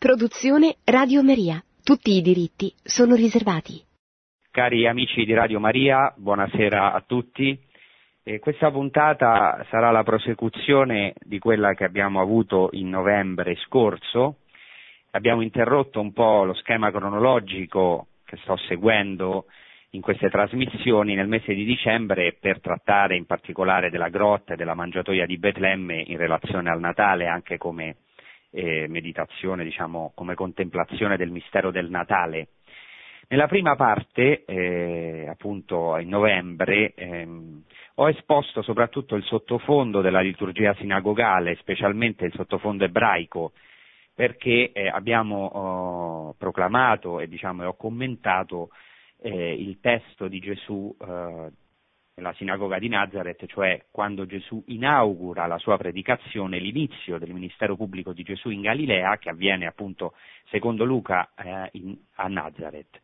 Produzione Radio Maria. Tutti i diritti sono riservati. Cari amici di Radio Maria, buonasera a tutti. E questa puntata sarà la prosecuzione di quella che abbiamo avuto in novembre scorso. Abbiamo interrotto un po' lo schema cronologico che sto seguendo in queste trasmissioni nel mese di dicembre per trattare in particolare della grotta e della mangiatoia di Betlemme in relazione al Natale anche come eh, meditazione, diciamo, come contemplazione del mistero del Natale. Nella prima parte, eh, appunto in novembre, ehm, ho esposto soprattutto il sottofondo della liturgia sinagogale, specialmente il sottofondo ebraico, perché eh, abbiamo oh, proclamato e diciamo, ho commentato eh, il testo di Gesù eh, nella sinagoga di Nazareth, cioè quando Gesù inaugura la sua predicazione, l'inizio del ministero pubblico di Gesù in Galilea, che avviene appunto secondo Luca eh, in, a Nazareth.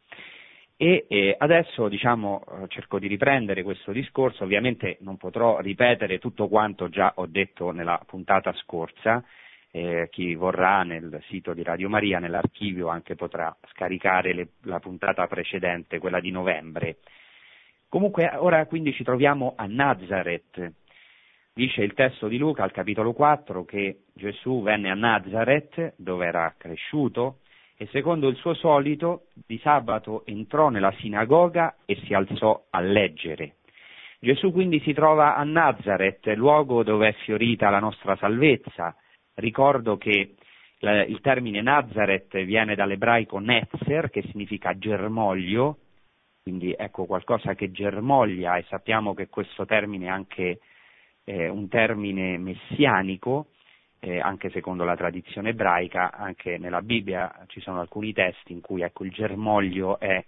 E eh, adesso diciamo, eh, cerco di riprendere questo discorso, ovviamente non potrò ripetere tutto quanto già ho detto nella puntata scorsa, eh, chi vorrà nel sito di Radio Maria, nell'archivio anche potrà scaricare le, la puntata precedente, quella di novembre. Comunque ora quindi ci troviamo a Nazareth. Dice il testo di Luca al capitolo 4 che Gesù venne a Nazareth, dove era cresciuto, e secondo il suo solito di sabato entrò nella sinagoga e si alzò a leggere. Gesù quindi si trova a Nazareth, luogo dove è fiorita la nostra salvezza. Ricordo che il termine Nazareth viene dall'ebraico Netzer, che significa germoglio, quindi ecco qualcosa che germoglia e sappiamo che questo termine è anche eh, un termine messianico, eh, anche secondo la tradizione ebraica, anche nella Bibbia ci sono alcuni testi in cui ecco, il germoglio è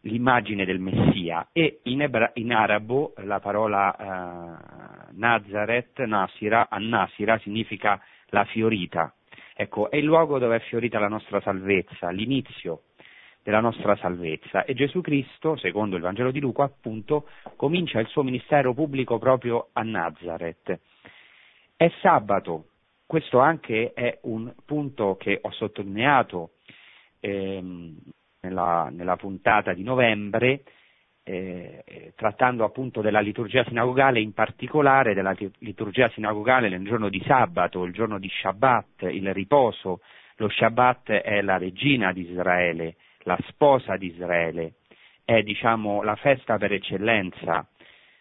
l'immagine del Messia e in, ebra- in arabo la parola eh, Nazareth, Nasira, Annasira significa la fiorita. Ecco, è il luogo dove è fiorita la nostra salvezza, l'inizio della nostra salvezza. E Gesù Cristo, secondo il Vangelo di Luca, appunto, comincia il suo ministero pubblico proprio a Nazareth. È sabato, questo anche è un punto che ho sottolineato ehm, nella, nella, puntata di novembre, eh, trattando appunto della liturgia sinagogale, in particolare della liturgia sinagogale nel giorno di sabato, il giorno di Shabbat, il riposo. Lo Shabbat è la regina di Israele, la sposa di Israele, è diciamo, la festa per eccellenza,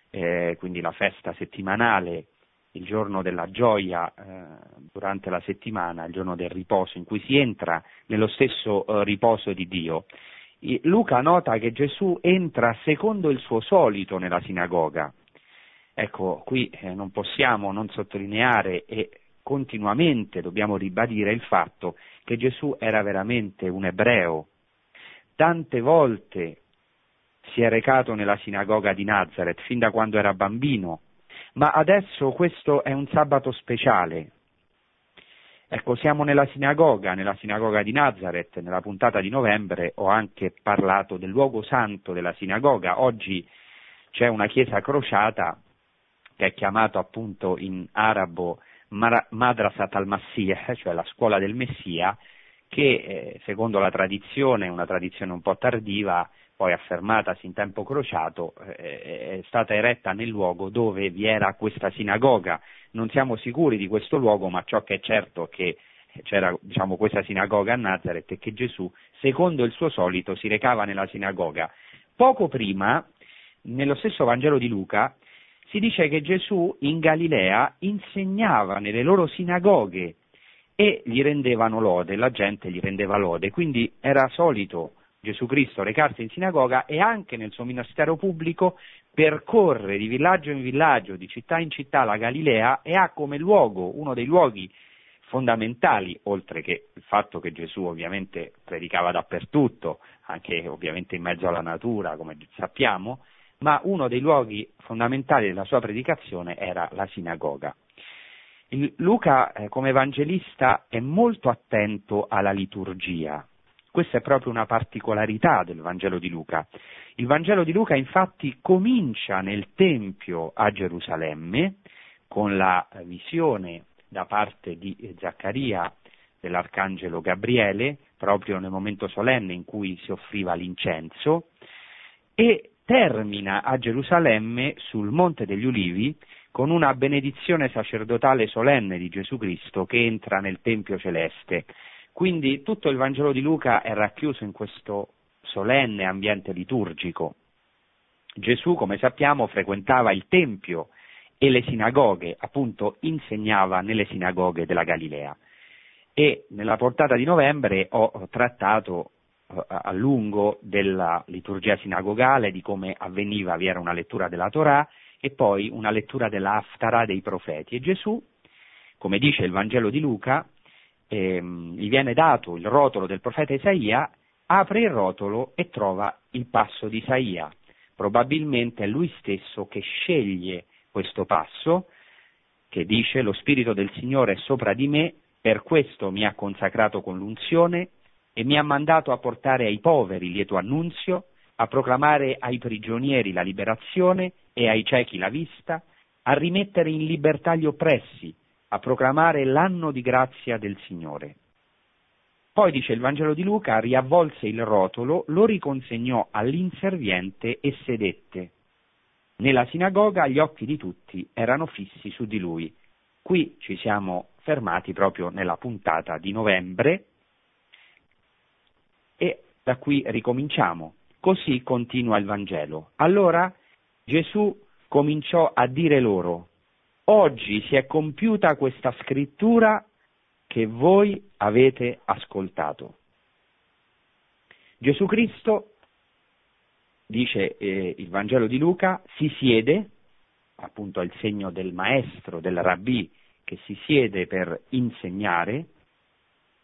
eh, quindi la festa settimanale, il giorno della gioia eh, durante la settimana, il giorno del riposo, in cui si entra nello stesso eh, riposo di Dio. Luca nota che Gesù entra secondo il suo solito nella sinagoga. Ecco, qui eh, non possiamo non sottolineare e continuamente dobbiamo ribadire il fatto che Gesù era veramente un ebreo, tante volte si è recato nella sinagoga di Nazareth fin da quando era bambino, ma adesso questo è un sabato speciale. Ecco, siamo nella sinagoga, nella sinagoga di Nazareth, nella puntata di novembre ho anche parlato del luogo santo della sinagoga. Oggi c'è una chiesa crociata che è chiamata appunto in arabo Madrasat al-Masih, cioè la scuola del Messia, che eh, secondo la tradizione, una tradizione un po' tardiva, poi affermatasi in tempo crociato, eh, è stata eretta nel luogo dove vi era questa sinagoga. Non siamo sicuri di questo luogo, ma ciò che è certo è che c'era diciamo, questa sinagoga a Nazareth e che Gesù, secondo il suo solito, si recava nella sinagoga. Poco prima, nello stesso Vangelo di Luca, si dice che Gesù in Galilea insegnava nelle loro sinagoghe e gli rendevano lode, la gente gli rendeva lode, quindi era solito Gesù Cristo recarsi in sinagoga e anche nel suo ministero pubblico percorre di villaggio in villaggio, di città in città la Galilea e ha come luogo, uno dei luoghi fondamentali, oltre che il fatto che Gesù ovviamente predicava dappertutto, anche ovviamente in mezzo alla natura, come sappiamo, ma uno dei luoghi fondamentali della sua predicazione era la sinagoga. Luca eh, come evangelista è molto attento alla liturgia. Questa è proprio una particolarità del Vangelo di Luca. Il Vangelo di Luca infatti comincia nel Tempio a Gerusalemme con la visione da parte di Zaccaria dell'arcangelo Gabriele, proprio nel momento solenne in cui si offriva l'incenso, e termina a Gerusalemme sul Monte degli Ulivi con una benedizione sacerdotale solenne di Gesù Cristo che entra nel Tempio celeste. Quindi tutto il Vangelo di Luca è racchiuso in questo solenne ambiente liturgico. Gesù, come sappiamo, frequentava il Tempio e le sinagoghe, appunto insegnava nelle sinagoghe della Galilea. E nella portata di novembre ho trattato eh, a lungo della liturgia sinagogale, di come avveniva, vi era una lettura della Torah e poi una lettura della Haftara dei profeti. E Gesù, come dice il Vangelo di Luca, ehm, gli viene dato il rotolo del profeta Isaia, apre il rotolo e trova il passo di Isaia. Probabilmente è lui stesso che sceglie questo passo, che dice lo Spirito del Signore è sopra di me, per questo mi ha consacrato con l'unzione e mi ha mandato a portare ai poveri lieto annunzio, a proclamare ai prigionieri la liberazione e ai ciechi la vista, a rimettere in libertà gli oppressi, a proclamare l'anno di grazia del Signore. Poi dice il Vangelo di Luca, riavvolse il rotolo, lo riconsegnò all'inserviente e sedette. Nella sinagoga gli occhi di tutti erano fissi su di lui. Qui ci siamo fermati proprio nella puntata di novembre e da qui ricominciamo. Così continua il Vangelo. Allora Gesù cominciò a dire loro, oggi si è compiuta questa scrittura che voi avete ascoltato. Gesù Cristo, dice eh, il Vangelo di Luca, si siede, appunto è il segno del maestro, del rabbì, che si siede per insegnare,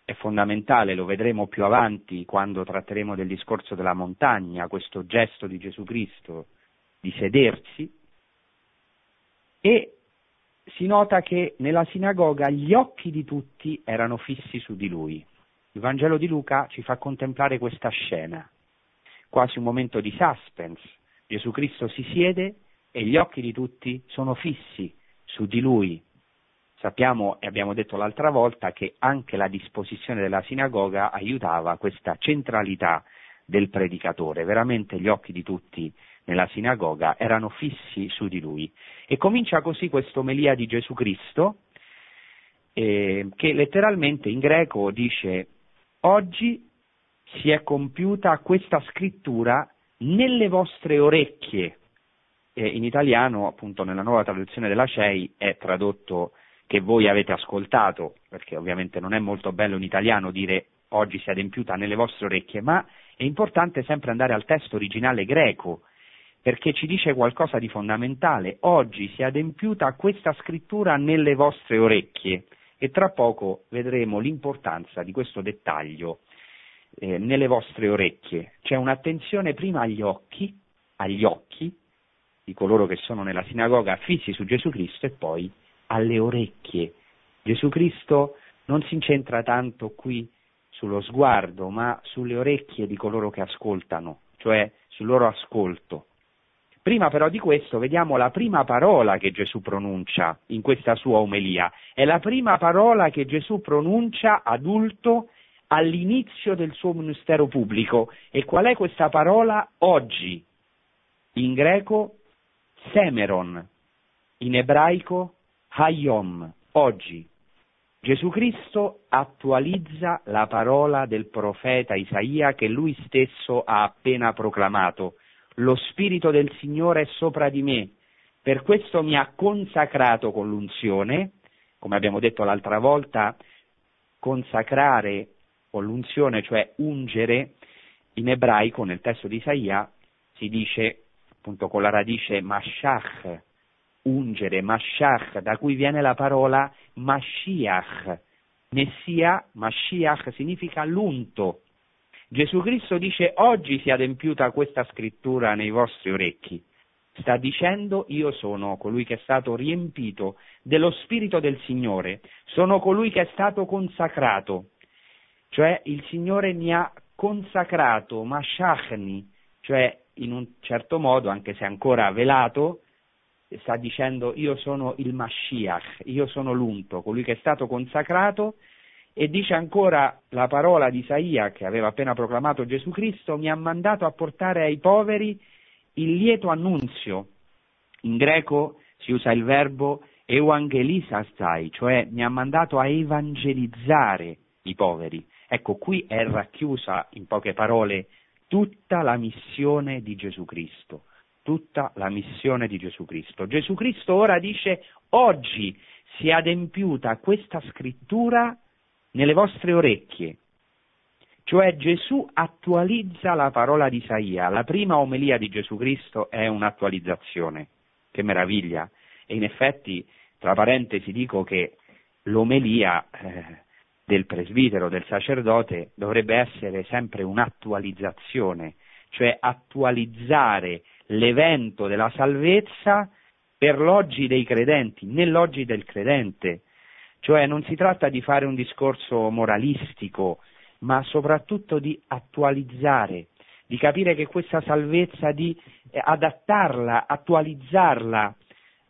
è fondamentale, lo vedremo più avanti quando tratteremo del discorso della montagna, questo gesto di Gesù Cristo di sedersi, e si nota che nella sinagoga gli occhi di tutti erano fissi su di lui. Il Vangelo di Luca ci fa contemplare questa scena, quasi un momento di suspense. Gesù Cristo si siede e gli occhi di tutti sono fissi su di lui, Sappiamo e abbiamo detto l'altra volta che anche la disposizione della sinagoga aiutava questa centralità del predicatore, veramente gli occhi di tutti nella sinagoga erano fissi su di lui. E comincia così quest'omelia di Gesù Cristo, eh, che letteralmente in greco dice oggi si è compiuta questa scrittura nelle vostre orecchie. E in italiano, appunto, nella nuova traduzione della CEI è tradotto che voi avete ascoltato, perché ovviamente non è molto bello in italiano dire oggi si è adempiuta nelle vostre orecchie, ma è importante sempre andare al testo originale greco, perché ci dice qualcosa di fondamentale. Oggi si è adempiuta questa scrittura nelle vostre orecchie e tra poco vedremo l'importanza di questo dettaglio eh, nelle vostre orecchie. C'è un'attenzione prima agli occhi, agli occhi di coloro che sono nella sinagoga fissi su Gesù Cristo e poi alle orecchie. Gesù Cristo non si incentra tanto qui sullo sguardo, ma sulle orecchie di coloro che ascoltano, cioè sul loro ascolto. Prima però di questo vediamo la prima parola che Gesù pronuncia in questa sua omelia. È la prima parola che Gesù pronuncia adulto all'inizio del suo ministero pubblico. E qual è questa parola? Oggi. In greco semeron, in ebraico Hayom, oggi. Gesù Cristo attualizza la parola del profeta Isaia che lui stesso ha appena proclamato. Lo Spirito del Signore è sopra di me, per questo mi ha consacrato con l'unzione, come abbiamo detto l'altra volta, consacrare con l'unzione, cioè ungere, in ebraico nel testo di Isaia si dice appunto con la radice mashach, ungere, Mashiach, da cui viene la parola Mashiach. Messia, Mashiach significa l'unto. Gesù Cristo dice oggi si è adempiuta questa scrittura nei vostri orecchi. Sta dicendo io sono colui che è stato riempito dello Spirito del Signore, sono colui che è stato consacrato, cioè il Signore mi ha consacrato, Mashachni, cioè in un certo modo, anche se ancora velato, sta dicendo io sono il Mashiach, io sono l'unto, colui che è stato consacrato E dice ancora la parola di Isaia che aveva appena proclamato Gesù Cristo, mi ha mandato a portare ai poveri il lieto annunzio. In greco si usa il verbo euangelisastai, cioè mi ha mandato a evangelizzare i poveri. Ecco, qui è racchiusa in poche parole tutta la missione di Gesù Cristo, tutta la missione di Gesù Cristo. Gesù Cristo ora dice oggi si è adempiuta questa scrittura nelle vostre orecchie. Cioè Gesù attualizza la parola di Isaia. La prima omelia di Gesù Cristo è un'attualizzazione. Che meraviglia! E in effetti, tra parentesi, dico che l'omelia eh, del presbitero, del sacerdote, dovrebbe essere sempre un'attualizzazione, cioè attualizzare l'evento della salvezza per l'oggi dei credenti, nell'oggi del credente. Cioè non si tratta di fare un discorso moralistico, ma soprattutto di attualizzare, di capire che questa salvezza, di eh, adattarla, attualizzarla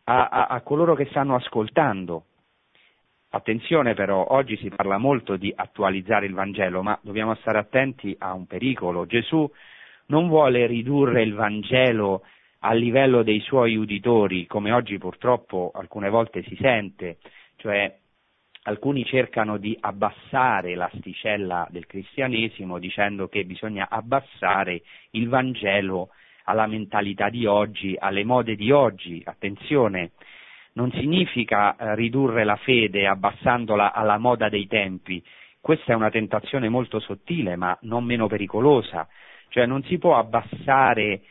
a, a, a coloro che stanno ascoltando. Attenzione però, oggi si parla molto di attualizzare il Vangelo, ma dobbiamo stare attenti a un pericolo. Gesù non vuole ridurre il Vangelo a livello dei suoi uditori, come oggi purtroppo alcune volte si sente, cioè alcuni cercano di abbassare l'asticella del cristianesimo dicendo che bisogna abbassare il Vangelo alla mentalità di oggi, alle mode di oggi. Attenzione, non significa eh, ridurre la fede abbassandola alla moda dei tempi. Questa è una tentazione molto sottile ma non meno pericolosa. Cioè non si può abbassare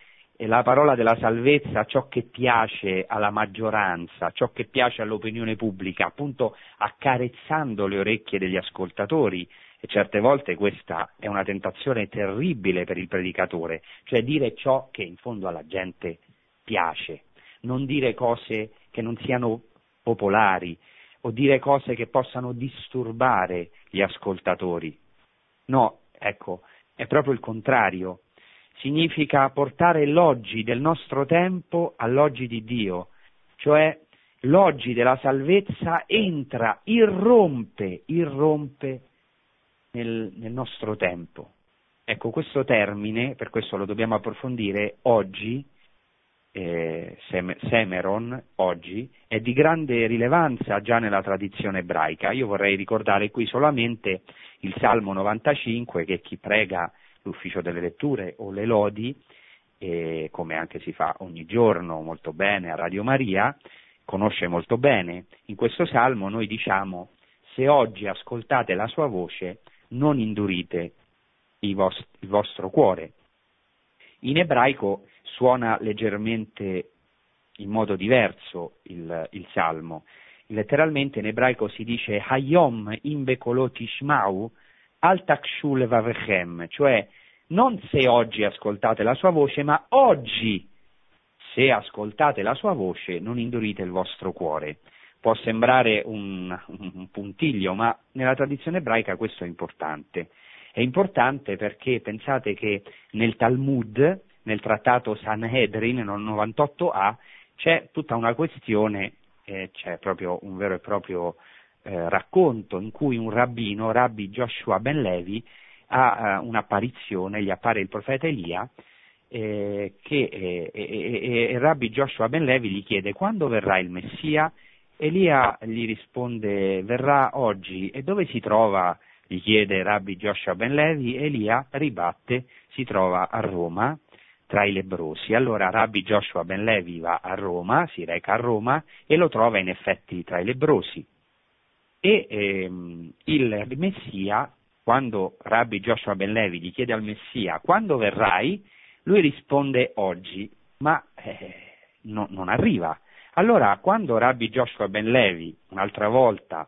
la parola della salvezza, ciò che piace alla maggioranza, ciò che piace all'opinione pubblica, appunto accarezzando le orecchie degli ascoltatori. E certe volte questa è una tentazione terribile per il predicatore, cioè dire ciò che in fondo alla gente piace, non dire cose che non siano popolari o dire cose che possano disturbare gli ascoltatori. No, ecco, è proprio il contrario significa portare l'oggi del nostro tempo all'oggi di Dio, cioè l'oggi della salvezza entra, irrompe, irrompe nel, nel nostro tempo. Ecco, questo termine, per questo lo dobbiamo approfondire, oggi, eh, semeron, oggi, è di grande rilevanza già nella tradizione ebraica. Io vorrei ricordare qui solamente il Salmo 95 che chi prega l'ufficio delle letture o le lodi, e come anche si fa ogni giorno molto bene a Radio Maria, conosce molto bene. In questo salmo noi diciamo se oggi ascoltate la sua voce non indurite il vostro, il vostro cuore. In ebraico suona leggermente in modo diverso il, il salmo. Letteralmente in ebraico si dice Hayom in bekolot ishmau al takshul vavechem, cioè non se oggi ascoltate la sua voce, ma oggi se ascoltate la sua voce non indurite il vostro cuore. Può sembrare un, un puntiglio, ma nella tradizione ebraica questo è importante. È importante perché pensate che nel Talmud, nel trattato Sanhedrin, nel 98a, c'è tutta una questione, eh, c'è proprio un vero e proprio eh, racconto in cui un rabbino, Rabbi Joshua Ben Levi, ha uh, un'apparizione, gli appare il profeta Elia, eh, che eh, e, e, Rabbi Joshua Ben Levi gli chiede quando verrà il Messia? Elia gli risponde verrà oggi e dove si trova? gli chiede Rabbi Joshua Ben Levi, Elia ribatte si trova a Roma tra i lebrosi. Allora Rabbi Joshua Ben Levi va a Roma, si reca a Roma e lo trova in effetti tra i lebrosi. E ehm, il Messia quando Rabbi Joshua Ben Levi gli chiede al Messia quando verrai, lui risponde oggi, ma eh, no, non arriva. Allora, quando Rabbi Joshua Ben Levi un'altra volta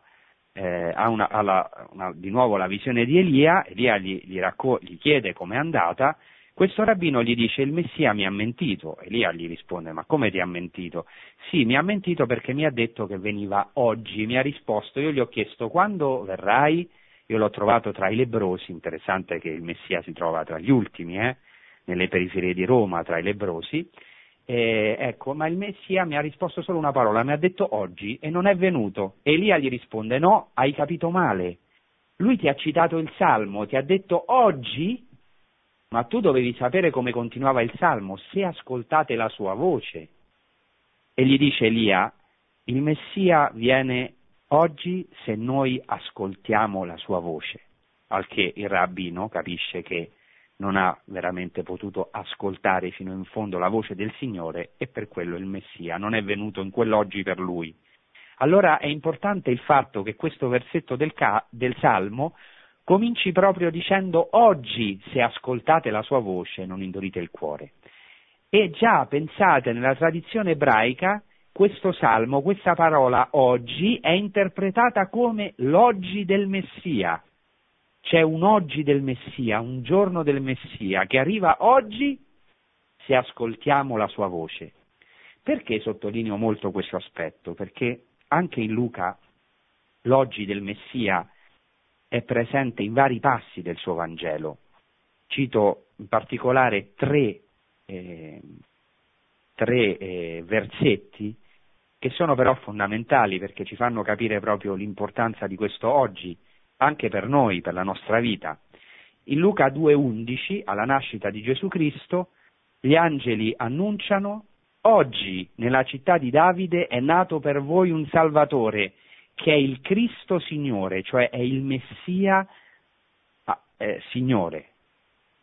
eh, ha, una, ha la, una, di nuovo la visione di Elia, Elia gli, gli, racco- gli chiede com'è andata, questo rabbino gli dice il Messia mi ha mentito, Elia gli risponde ma come ti ha mentito? Sì, mi ha mentito perché mi ha detto che veniva oggi, mi ha risposto, io gli ho chiesto quando verrai? Io l'ho trovato tra i lebrosi, interessante che il Messia si trova tra gli ultimi, eh, nelle periferie di Roma, tra i lebrosi. Eh, ecco, ma il Messia mi ha risposto solo una parola, mi ha detto oggi e non è venuto. Elia gli risponde: No, hai capito male. Lui ti ha citato il Salmo, ti ha detto oggi, ma tu dovevi sapere come continuava il Salmo, se ascoltate la sua voce. E gli dice Elia, il Messia viene oggi se noi ascoltiamo la sua voce, al che il rabbino capisce che non ha veramente potuto ascoltare fino in fondo la voce del Signore e per quello il Messia non è venuto in quell'oggi per lui. Allora è importante il fatto che questo versetto del, ca- del Salmo cominci proprio dicendo oggi se ascoltate la sua voce non indurite il cuore. E già pensate nella tradizione ebraica questo salmo, questa parola oggi è interpretata come l'oggi del Messia, c'è un oggi del Messia, un giorno del Messia che arriva oggi se ascoltiamo la sua voce. Perché sottolineo molto questo aspetto? Perché anche in Luca l'oggi del Messia è presente in vari passi del suo Vangelo. Cito in particolare tre, eh, tre eh, versetti che sono però fondamentali perché ci fanno capire proprio l'importanza di questo oggi anche per noi, per la nostra vita. In Luca 2.11, alla nascita di Gesù Cristo, gli angeli annunciano Oggi nella città di Davide è nato per voi un Salvatore, che è il Cristo Signore, cioè è il Messia ah, eh, Signore.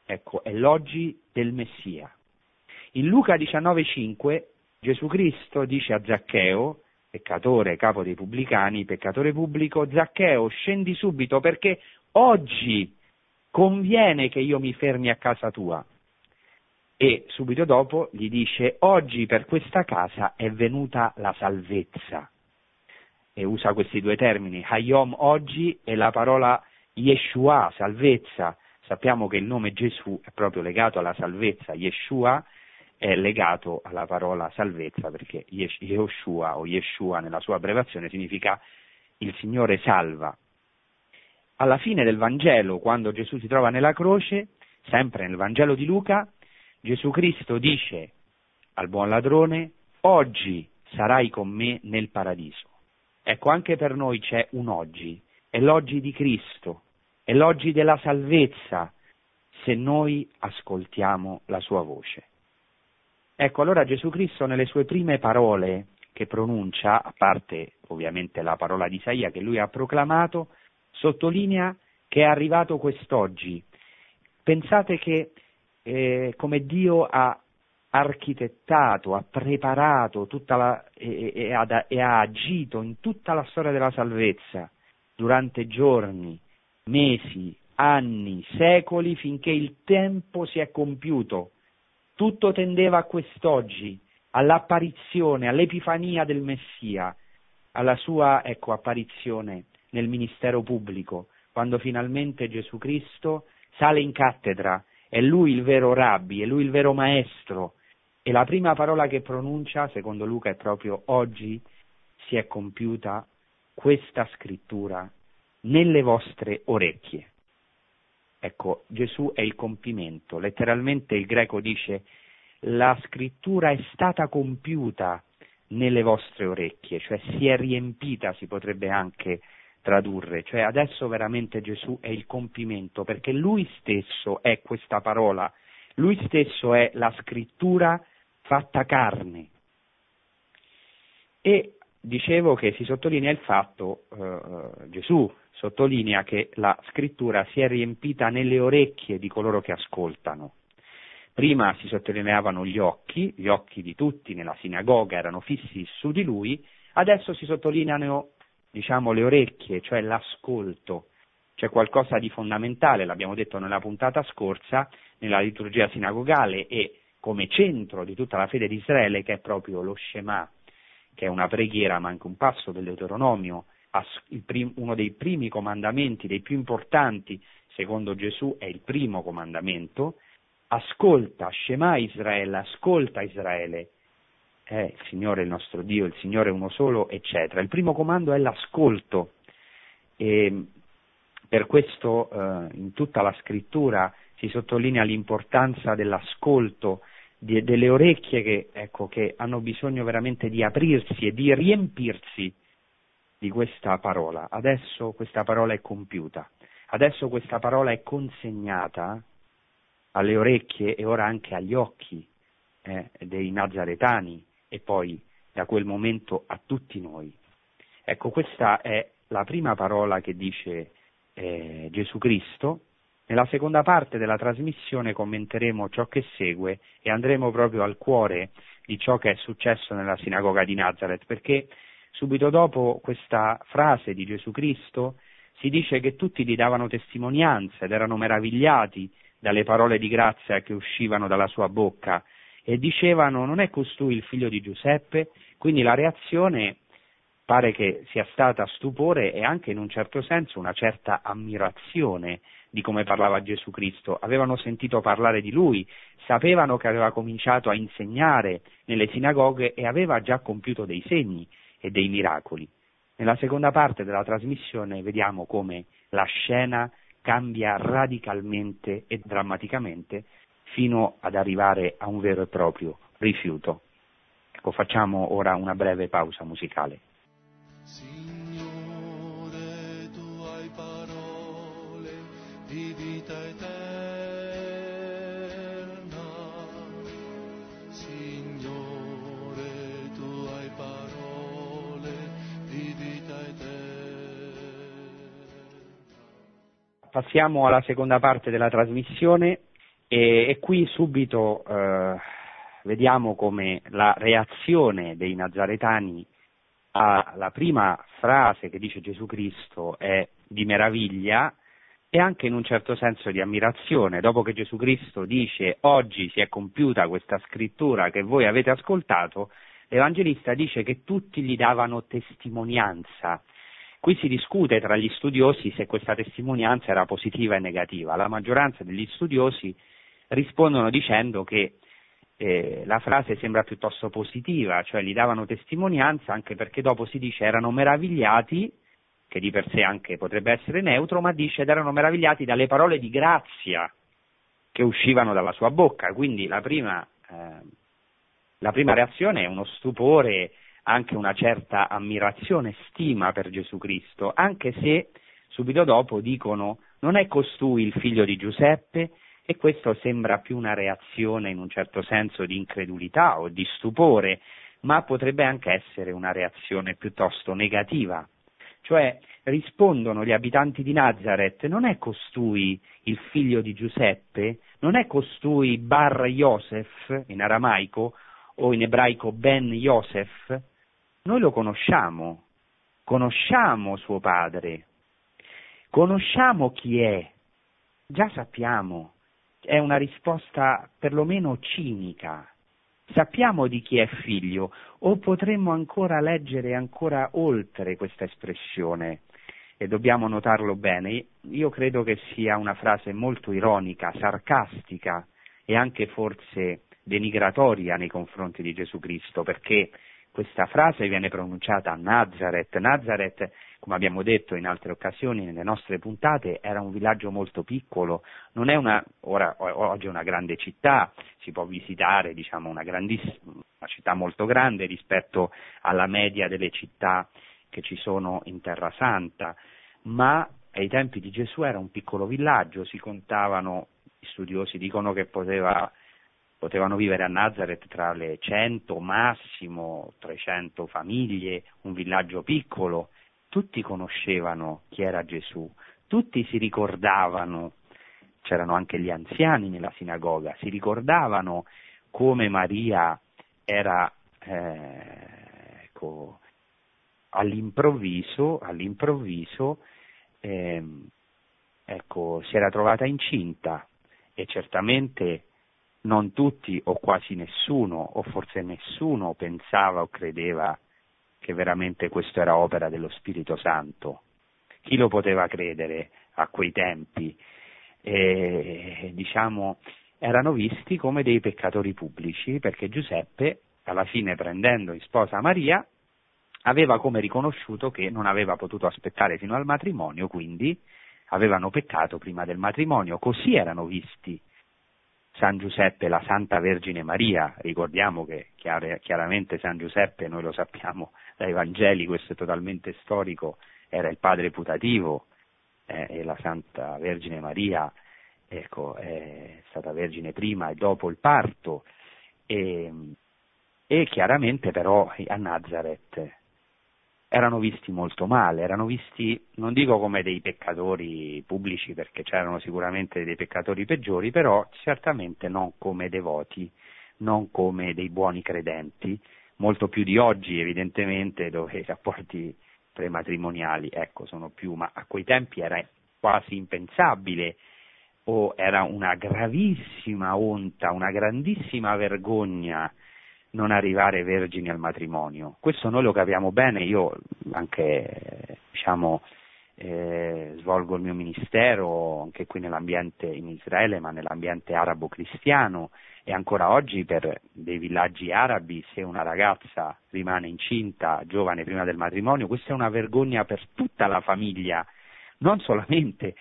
Ecco, è l'oggi del Messia. In Luca 19,5 Gesù Cristo dice a Zaccheo, peccatore, capo dei pubblicani, peccatore pubblico, Zaccheo, scendi subito perché oggi conviene che io mi fermi a casa tua. E subito dopo gli dice, oggi per questa casa è venuta la salvezza. E usa questi due termini, Hayom oggi e la parola Yeshua, salvezza. Sappiamo che il nome Gesù è proprio legato alla salvezza, Yeshua è legato alla parola salvezza perché Yehoshua o Yeshua nella sua abbreviazione significa il Signore salva. Alla fine del Vangelo, quando Gesù si trova nella croce, sempre nel Vangelo di Luca, Gesù Cristo dice al buon ladrone, oggi sarai con me nel paradiso. Ecco, anche per noi c'è un oggi, è l'oggi di Cristo, è l'oggi della salvezza, se noi ascoltiamo la sua voce. Ecco, allora Gesù Cristo nelle sue prime parole che pronuncia, a parte ovviamente la parola di Isaia che lui ha proclamato, sottolinea che è arrivato quest'oggi. Pensate che eh, come Dio ha architettato, ha preparato la, e, e, ha, e ha agito in tutta la storia della salvezza durante giorni, mesi, anni, secoli, finché il tempo si è compiuto tutto tendeva a quest'oggi, all'apparizione, all'epifania del Messia, alla sua ecco, apparizione nel ministero pubblico, quando finalmente Gesù Cristo sale in cattedra, è lui il vero rabbi, è lui il vero maestro, e la prima parola che pronuncia, secondo Luca, è proprio oggi si è compiuta questa scrittura nelle vostre orecchie. Ecco, Gesù è il compimento. Letteralmente il greco dice la scrittura è stata compiuta nelle vostre orecchie, cioè si è riempita, si potrebbe anche tradurre, cioè adesso veramente Gesù è il compimento, perché lui stesso è questa parola, lui stesso è la scrittura fatta carne. E dicevo che si sottolinea il fatto, eh, Gesù sottolinea che la scrittura si è riempita nelle orecchie di coloro che ascoltano. Prima si sottolineavano gli occhi, gli occhi di tutti nella sinagoga erano fissi su di lui, adesso si sottolineano diciamo, le orecchie, cioè l'ascolto. C'è qualcosa di fondamentale, l'abbiamo detto nella puntata scorsa, nella liturgia sinagogale e come centro di tutta la fede di Israele, che è proprio lo Shema, che è una preghiera, ma anche un passo del Deuteronomio, uno dei primi comandamenti, dei più importanti, secondo Gesù è il primo comandamento, ascolta, Shema Israele, ascolta Israele, è il Signore il nostro Dio, il Signore è uno solo, eccetera. Il primo comando è l'ascolto e per questo eh, in tutta la scrittura si sottolinea l'importanza dell'ascolto, di, delle orecchie che, ecco, che hanno bisogno veramente di aprirsi e di riempirsi di questa parola. Adesso questa parola è compiuta. Adesso questa parola è consegnata alle orecchie e ora anche agli occhi eh, dei nazaretani e poi da quel momento a tutti noi. Ecco, questa è la prima parola che dice eh, Gesù Cristo. Nella seconda parte della trasmissione commenteremo ciò che segue e andremo proprio al cuore di ciò che è successo nella sinagoga di Nazareth, perché subito dopo questa frase di Gesù Cristo si dice che tutti gli davano testimonianza ed erano meravigliati dalle parole di grazia che uscivano dalla sua bocca e dicevano non è costui il figlio di Giuseppe? Quindi la reazione pare che sia stata stupore e anche in un certo senso una certa ammirazione di come parlava Gesù Cristo. Avevano sentito parlare di lui, sapevano che aveva cominciato a insegnare nelle sinagoghe e aveva già compiuto dei segni e dei miracoli. Nella seconda parte della trasmissione vediamo come la scena cambia radicalmente e drammaticamente fino ad arrivare a un vero e proprio rifiuto. Ecco, facciamo ora una breve pausa musicale. Signore, tu hai parole di Passiamo alla seconda parte della trasmissione e, e qui subito eh, vediamo come la reazione dei nazaretani alla prima frase che dice Gesù Cristo è di meraviglia e anche in un certo senso di ammirazione. Dopo che Gesù Cristo dice oggi si è compiuta questa scrittura che voi avete ascoltato, l'Evangelista dice che tutti gli davano testimonianza. Qui si discute tra gli studiosi se questa testimonianza era positiva e negativa. La maggioranza degli studiosi rispondono dicendo che eh, la frase sembra piuttosto positiva, cioè gli davano testimonianza anche perché dopo si dice erano meravigliati, che di per sé anche potrebbe essere neutro, ma dice ed erano meravigliati dalle parole di grazia che uscivano dalla sua bocca, quindi la prima, eh, la prima reazione è uno stupore, anche una certa ammirazione, stima per Gesù Cristo, anche se subito dopo dicono non è costui il figlio di Giuseppe, e questo sembra più una reazione in un certo senso di incredulità o di stupore, ma potrebbe anche essere una reazione piuttosto negativa. Cioè rispondono gli abitanti di Nazareth, non è costui il figlio di Giuseppe, non è costui Bar Yosef in aramaico o in ebraico Ben Yosef? Noi lo conosciamo, conosciamo suo padre, conosciamo chi è, già sappiamo. È una risposta perlomeno cinica. Sappiamo di chi è figlio, o potremmo ancora leggere ancora oltre questa espressione, e dobbiamo notarlo bene. Io credo che sia una frase molto ironica, sarcastica e anche forse denigratoria nei confronti di Gesù Cristo, perché questa frase viene pronunciata a Nazareth. Nazareth come abbiamo detto in altre occasioni nelle nostre puntate, era un villaggio molto piccolo, non è una, ora, oggi è una grande città, si può visitare diciamo, una, una città molto grande rispetto alla media delle città che ci sono in Terra Santa, ma ai tempi di Gesù era un piccolo villaggio, si contavano, gli studiosi dicono che poteva, potevano vivere a Nazareth tra le 100, massimo 300 famiglie, un villaggio piccolo, tutti conoscevano chi era Gesù, tutti si ricordavano, c'erano anche gli anziani nella sinagoga, si ricordavano come Maria era eh, ecco, all'improvviso, all'improvviso eh, ecco, si era trovata incinta e certamente non tutti o quasi nessuno o forse nessuno pensava o credeva che veramente questo era opera dello Spirito Santo. Chi lo poteva credere a quei tempi? E, diciamo, erano visti come dei peccatori pubblici perché Giuseppe, alla fine prendendo in sposa Maria, aveva come riconosciuto che non aveva potuto aspettare fino al matrimonio, quindi avevano peccato prima del matrimonio, così erano visti San Giuseppe la Santa Vergine Maria, ricordiamo che chiaramente San Giuseppe, noi lo sappiamo dai Vangeli, questo è totalmente storico, era il padre putativo eh, e la Santa Vergine Maria ecco, è stata vergine prima e dopo il parto. E, e chiaramente però a Nazareth erano visti molto male, erano visti, non dico come dei peccatori pubblici perché c'erano sicuramente dei peccatori peggiori, però certamente non come devoti, non come dei buoni credenti, molto più di oggi evidentemente dove i rapporti prematrimoniali ecco, sono più, ma a quei tempi era quasi impensabile o era una gravissima onta, una grandissima vergogna non arrivare vergini al matrimonio. Questo noi lo capiamo bene, io anche diciamo, eh, svolgo il mio ministero anche qui nell'ambiente in Israele, ma nell'ambiente arabo-cristiano e ancora oggi per dei villaggi arabi se una ragazza rimane incinta, giovane prima del matrimonio, questa è una vergogna per tutta la famiglia, non solamente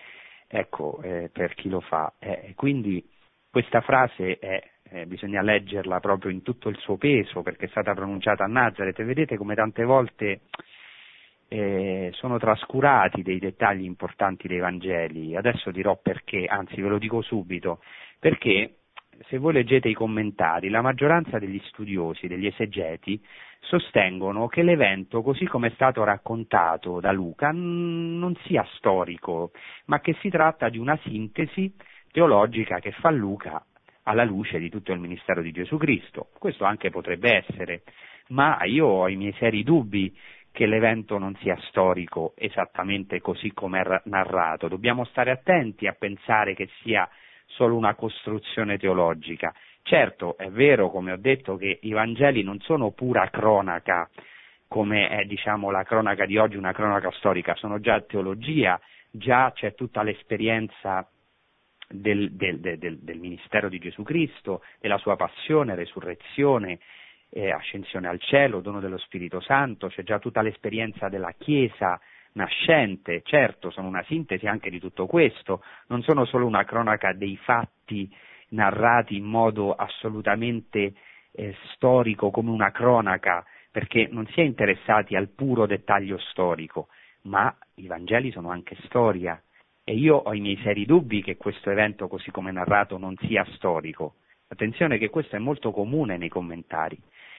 ecco, eh, per chi lo fa. Eh, quindi questa frase è, eh, bisogna leggerla proprio in tutto il suo peso perché è stata pronunciata a Nazareth e vedete come tante volte eh, sono trascurati dei dettagli importanti dei Vangeli. Adesso dirò perché, anzi ve lo dico subito, perché se voi leggete i commentari, la maggioranza degli studiosi, degli esegeti, sostengono che l'evento, così come è stato raccontato da Luca, non sia storico, ma che si tratta di una sintesi teologica che fa Luca alla luce di tutto il ministero di Gesù Cristo. Questo anche potrebbe essere, ma io ho i miei seri dubbi che l'evento non sia storico esattamente così come è narrato. Dobbiamo stare attenti a pensare che sia solo una costruzione teologica. Certo, è vero, come ho detto, che i Vangeli non sono pura cronaca, come è diciamo, la cronaca di oggi, una cronaca storica, sono già teologia, già c'è tutta l'esperienza del, del, del, del ministero di Gesù Cristo, della sua passione, resurrezione, eh, ascensione al cielo, dono dello Spirito Santo, c'è già tutta l'esperienza della Chiesa, nascente, certo sono una sintesi anche di tutto questo, non sono solo una cronaca dei fatti narrati in modo assolutamente eh, storico come una cronaca, perché non si è interessati al puro dettaglio storico, ma i Vangeli sono anche storia e io ho i miei seri dubbi che questo evento così come narrato non sia storico. Attenzione che questo è molto comune nei commentari,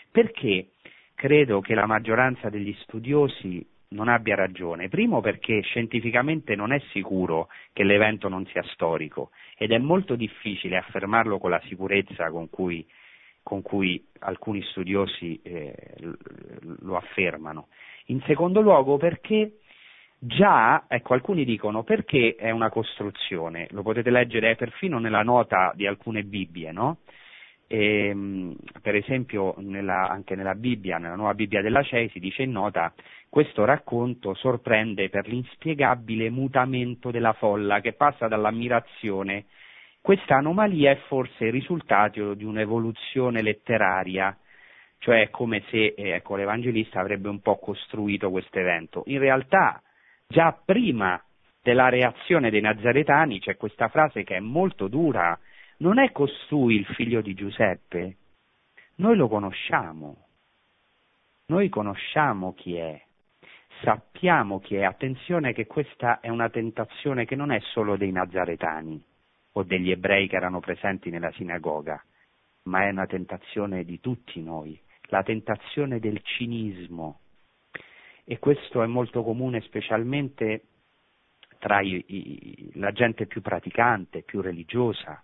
perché credo che la maggioranza degli studiosi non abbia ragione. Primo perché scientificamente non è sicuro che l'evento non sia storico ed è molto difficile affermarlo con la sicurezza con cui, con cui alcuni studiosi eh, lo affermano. In secondo luogo perché già, ecco, alcuni dicono perché è una costruzione, lo potete leggere perfino nella nota di alcune Bibbie, no? E, ehm, per esempio nella, anche nella Bibbia, nella nuova Bibbia della CEI si dice in nota questo racconto sorprende per l'inspiegabile mutamento della folla che passa dall'ammirazione. Questa anomalia è forse il risultato di un'evoluzione letteraria, cioè è come se eh, ecco, l'Evangelista avrebbe un po' costruito questo evento. In realtà, già prima della reazione dei nazaretani c'è questa frase che è molto dura, non è costui il figlio di Giuseppe? Noi lo conosciamo, noi conosciamo chi è, sappiamo chi è. Attenzione che questa è una tentazione che non è solo dei nazaretani o degli ebrei che erano presenti nella sinagoga, ma è una tentazione di tutti noi, la tentazione del cinismo. E questo è molto comune specialmente tra i, i, la gente più praticante, più religiosa,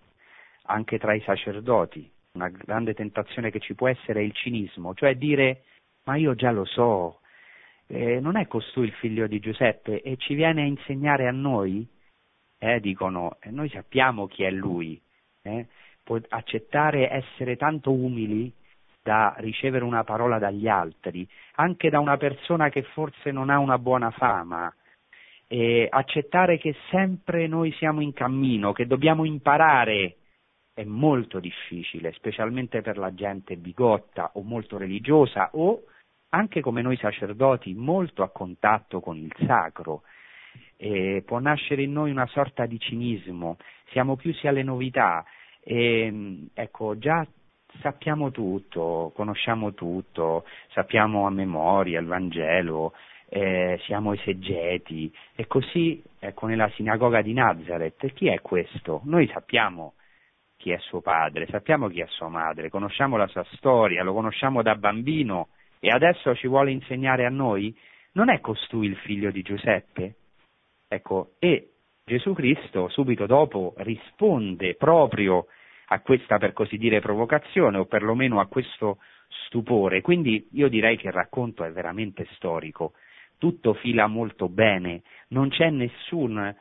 anche tra i sacerdoti. Una grande tentazione che ci può essere è il cinismo, cioè dire ma io già lo so, eh, non è costui il figlio di Giuseppe e ci viene a insegnare a noi? Eh, dicono, eh, noi sappiamo chi è lui, eh? può accettare essere tanto umili da ricevere una parola dagli altri, anche da una persona che forse non ha una buona fama, e accettare che sempre noi siamo in cammino, che dobbiamo imparare è molto difficile, specialmente per la gente bigotta o molto religiosa o anche come noi sacerdoti molto a contatto con il sacro. E può nascere in noi una sorta di cinismo, siamo chiusi alle novità. E ecco già sappiamo tutto, conosciamo tutto, sappiamo a memoria il Vangelo, eh, siamo esegeti e così ecco nella sinagoga di Nazareth chi è questo? Noi sappiamo chi è suo padre, sappiamo chi è sua madre, conosciamo la sua storia, lo conosciamo da bambino e adesso ci vuole insegnare a noi? Non è costui il figlio di Giuseppe? Ecco, e Gesù Cristo subito dopo risponde proprio a questa, per così dire, provocazione o perlomeno a questo stupore. Quindi io direi che il racconto è veramente storico, tutto fila molto bene, non c'è nessun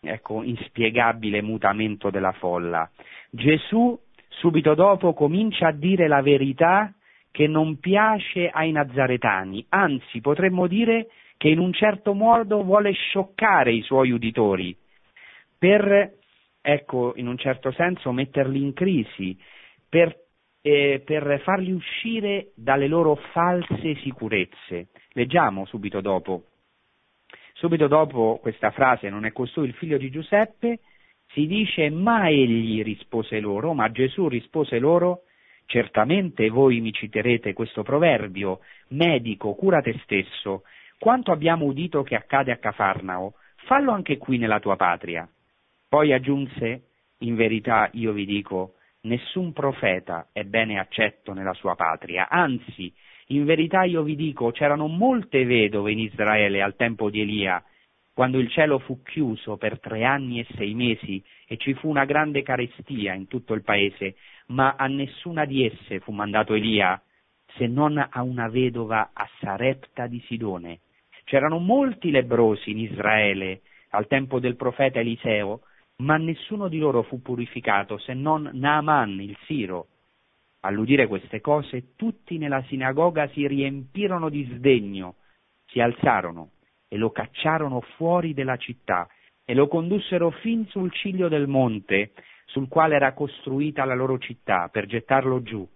ecco, inspiegabile mutamento della folla. Gesù subito dopo comincia a dire la verità che non piace ai nazaretani, anzi potremmo dire che in un certo modo vuole scioccare i suoi uditori per, ecco, in un certo senso metterli in crisi, per, eh, per farli uscire dalle loro false sicurezze. Leggiamo subito dopo. Subito dopo questa frase, non è costui il figlio di Giuseppe, si dice ma egli rispose loro, ma Gesù rispose loro, certamente voi mi citerete questo proverbio, medico, cura te stesso, quanto abbiamo udito che accade a Cafarnao, fallo anche qui nella tua patria. Poi aggiunse, in verità io vi dico, nessun profeta è bene accetto nella sua patria, anzi, in verità io vi dico, c'erano molte vedove in Israele al tempo di Elia, quando il cielo fu chiuso per tre anni e sei mesi e ci fu una grande carestia in tutto il paese, ma a nessuna di esse fu mandato Elia, se non a una vedova a Sarepta di Sidone. C'erano molti lebrosi in Israele al tempo del profeta Eliseo, ma nessuno di loro fu purificato se non Naaman, il Siro. All'udire queste cose, tutti nella sinagoga si riempirono di sdegno, si alzarono e lo cacciarono fuori della città e lo condussero fin sul ciglio del monte sul quale era costruita la loro città per gettarlo giù.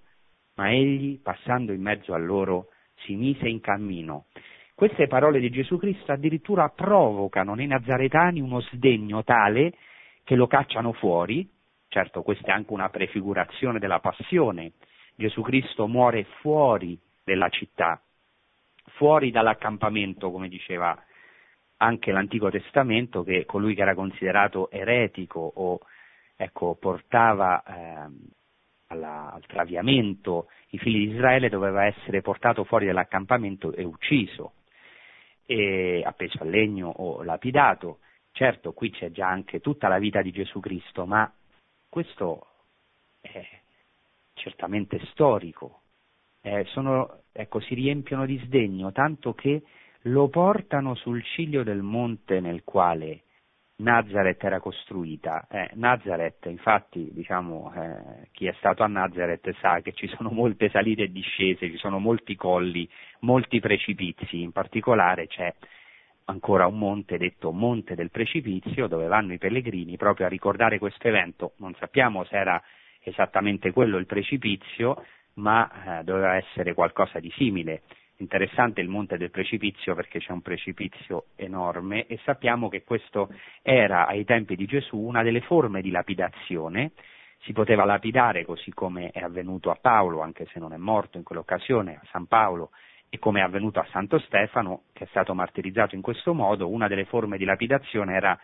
Ma egli, passando in mezzo a loro, si mise in cammino queste parole di Gesù Cristo addirittura provocano nei nazaretani uno sdegno tale che lo cacciano fuori, certo questa è anche una prefigurazione della passione, Gesù Cristo muore fuori della città, fuori dall'accampamento, come diceva anche l'Antico Testamento, che colui che era considerato eretico o ecco, portava eh, alla, al traviamento i figli di Israele doveva essere portato fuori dall'accampamento e ucciso e appeso al legno o lapidato. Certo, qui c'è già anche tutta la vita di Gesù Cristo, ma questo è certamente storico. Eh, sono, ecco, si riempiono di sdegno, tanto che lo portano sul ciglio del monte nel quale Nazareth era costruita. Eh, Nazareth, infatti, diciamo, eh, chi è stato a Nazareth sa che ci sono molte salite e discese, ci sono molti colli, molti precipizi, in particolare c'è ancora un monte detto Monte del Precipizio dove vanno i pellegrini proprio a ricordare questo evento. Non sappiamo se era esattamente quello il precipizio, ma eh, doveva essere qualcosa di simile interessante il monte del precipizio perché c'è un precipizio enorme e sappiamo che questo era ai tempi di Gesù una delle forme di lapidazione, si poteva lapidare così come è avvenuto a Paolo, anche se non è morto in quell'occasione, a San Paolo, e come è avvenuto a Santo Stefano, che è stato martirizzato in questo modo, una delle forme di lapidazione era,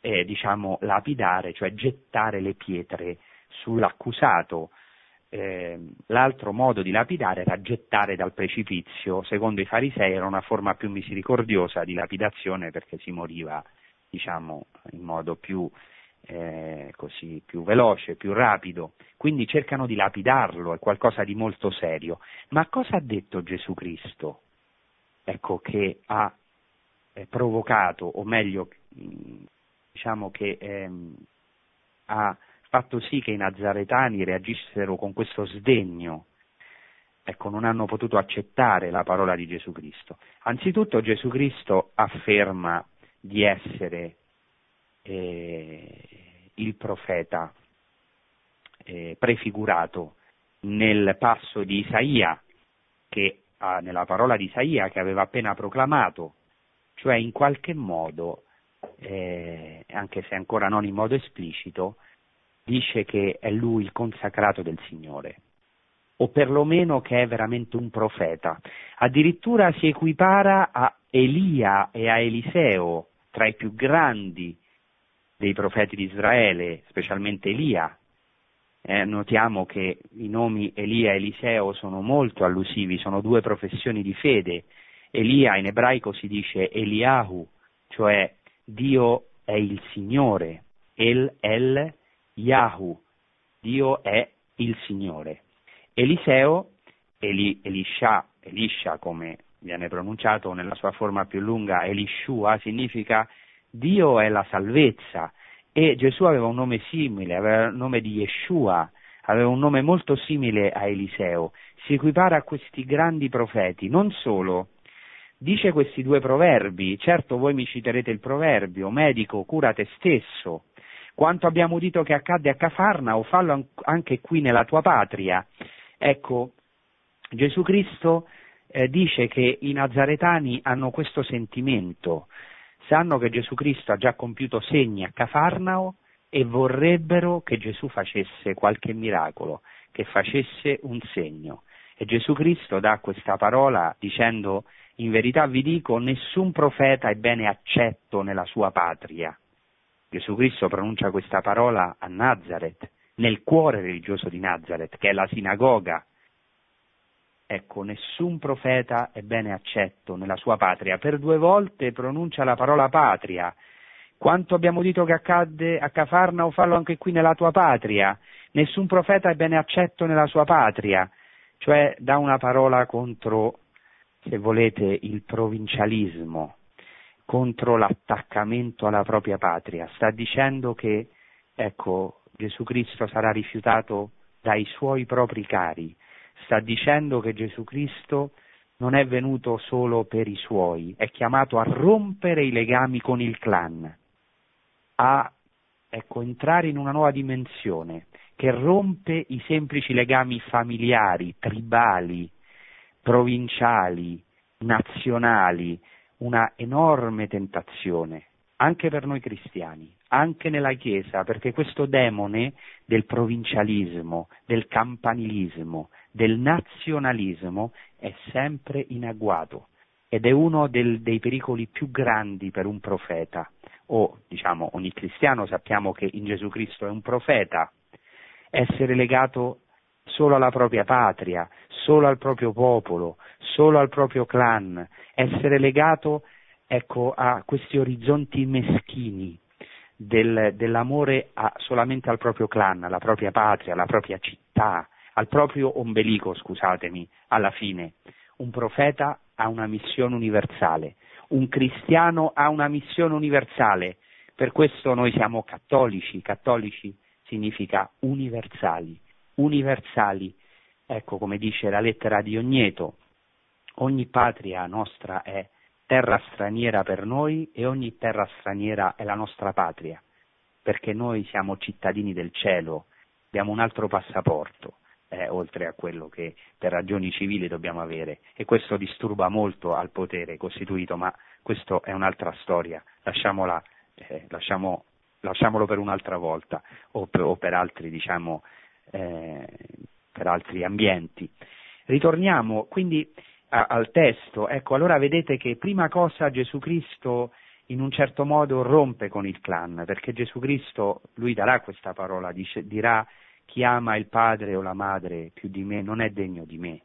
eh, diciamo, lapidare, cioè gettare le pietre sull'accusato, eh, l'altro modo di lapidare era gettare dal precipizio, secondo i farisei era una forma più misericordiosa di lapidazione perché si moriva diciamo, in modo più, eh, così, più veloce, più rapido, quindi cercano di lapidarlo, è qualcosa di molto serio. Ma cosa ha detto Gesù Cristo? Ecco che ha eh, provocato, o meglio, diciamo che ehm, ha fatto sì che i nazaretani reagissero con questo sdegno, ecco, non hanno potuto accettare la parola di Gesù Cristo. Anzitutto Gesù Cristo afferma di essere eh, il profeta eh, prefigurato nel passo di Isaia, che, ah, nella parola di Isaia che aveva appena proclamato, cioè in qualche modo, eh, anche se ancora non in modo esplicito, dice che è lui il consacrato del Signore, o perlomeno che è veramente un profeta. Addirittura si equipara a Elia e a Eliseo, tra i più grandi dei profeti di Israele, specialmente Elia. Eh, notiamo che i nomi Elia e Eliseo sono molto allusivi, sono due professioni di fede. Elia in ebraico si dice Eliahu, cioè Dio è il Signore, El El Yahu, Dio è il Signore. Eliseo, Eli, Elisha, Elisha come viene pronunciato nella sua forma più lunga, Elishua, significa Dio è la salvezza. E Gesù aveva un nome simile, aveva il nome di Yeshua, aveva un nome molto simile a Eliseo, si equipara a questi grandi profeti, non solo, dice questi due proverbi, certo voi mi citerete il proverbio, medico, cura te stesso, quanto abbiamo udito che accadde a Cafarnao, fallo anche qui nella tua patria. Ecco, Gesù Cristo eh, dice che i nazaretani hanno questo sentimento, sanno che Gesù Cristo ha già compiuto segni a Cafarnao e vorrebbero che Gesù facesse qualche miracolo, che facesse un segno. E Gesù Cristo dà questa parola dicendo in verità vi dico nessun profeta è bene accetto nella sua patria. Gesù Cristo pronuncia questa parola a Nazareth, nel cuore religioso di Nazareth, che è la sinagoga. Ecco, nessun profeta è bene accetto nella sua patria. Per due volte pronuncia la parola patria. Quanto abbiamo detto che accadde a Cafarnao, fallo anche qui nella tua patria. Nessun profeta è bene accetto nella sua patria. Cioè dà una parola contro, se volete, il provincialismo, contro l'attaccamento alla propria patria, sta dicendo che, ecco, Gesù Cristo sarà rifiutato dai suoi propri cari, sta dicendo che Gesù Cristo non è venuto solo per i suoi, è chiamato a rompere i legami con il clan, a ecco, entrare in una nuova dimensione che rompe i semplici legami familiari, tribali, provinciali, nazionali, una enorme tentazione, anche per noi cristiani, anche nella Chiesa, perché questo demone del provincialismo, del campanilismo, del nazionalismo è sempre in agguato ed è uno del, dei pericoli più grandi per un profeta, o diciamo ogni cristiano sappiamo che in Gesù Cristo è un profeta, essere legato solo alla propria patria, solo al proprio popolo, solo al proprio clan, essere legato ecco, a questi orizzonti meschini del, dell'amore a, solamente al proprio clan, alla propria patria, alla propria città, al proprio ombelico, scusatemi, alla fine. Un profeta ha una missione universale, un cristiano ha una missione universale, per questo noi siamo cattolici, cattolici significa universali, universali, ecco come dice la lettera di Ogneto, ogni patria nostra è terra straniera per noi e ogni terra straniera è la nostra patria, perché noi siamo cittadini del cielo, abbiamo un altro passaporto, eh, oltre a quello che per ragioni civili dobbiamo avere. E questo disturba molto al potere costituito, ma questa è un'altra storia, Lasciamola, eh, lasciamo, lasciamolo per un'altra volta o per, o per altri, diciamo, eh, per altri ambienti. Ritorniamo quindi a, al testo, ecco, allora vedete che prima cosa Gesù Cristo in un certo modo rompe con il clan, perché Gesù Cristo, lui darà questa parola, dice, dirà chi ama il padre o la madre più di me non è degno di me,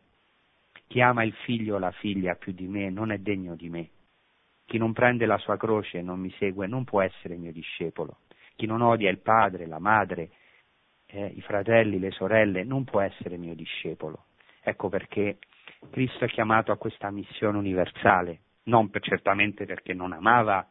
chi ama il figlio o la figlia più di me non è degno di me, chi non prende la sua croce e non mi segue non può essere mio discepolo, chi non odia il padre, la madre, eh, i fratelli, le sorelle non può essere mio discepolo. Ecco perché Cristo è chiamato a questa missione universale, non per, certamente perché non amava,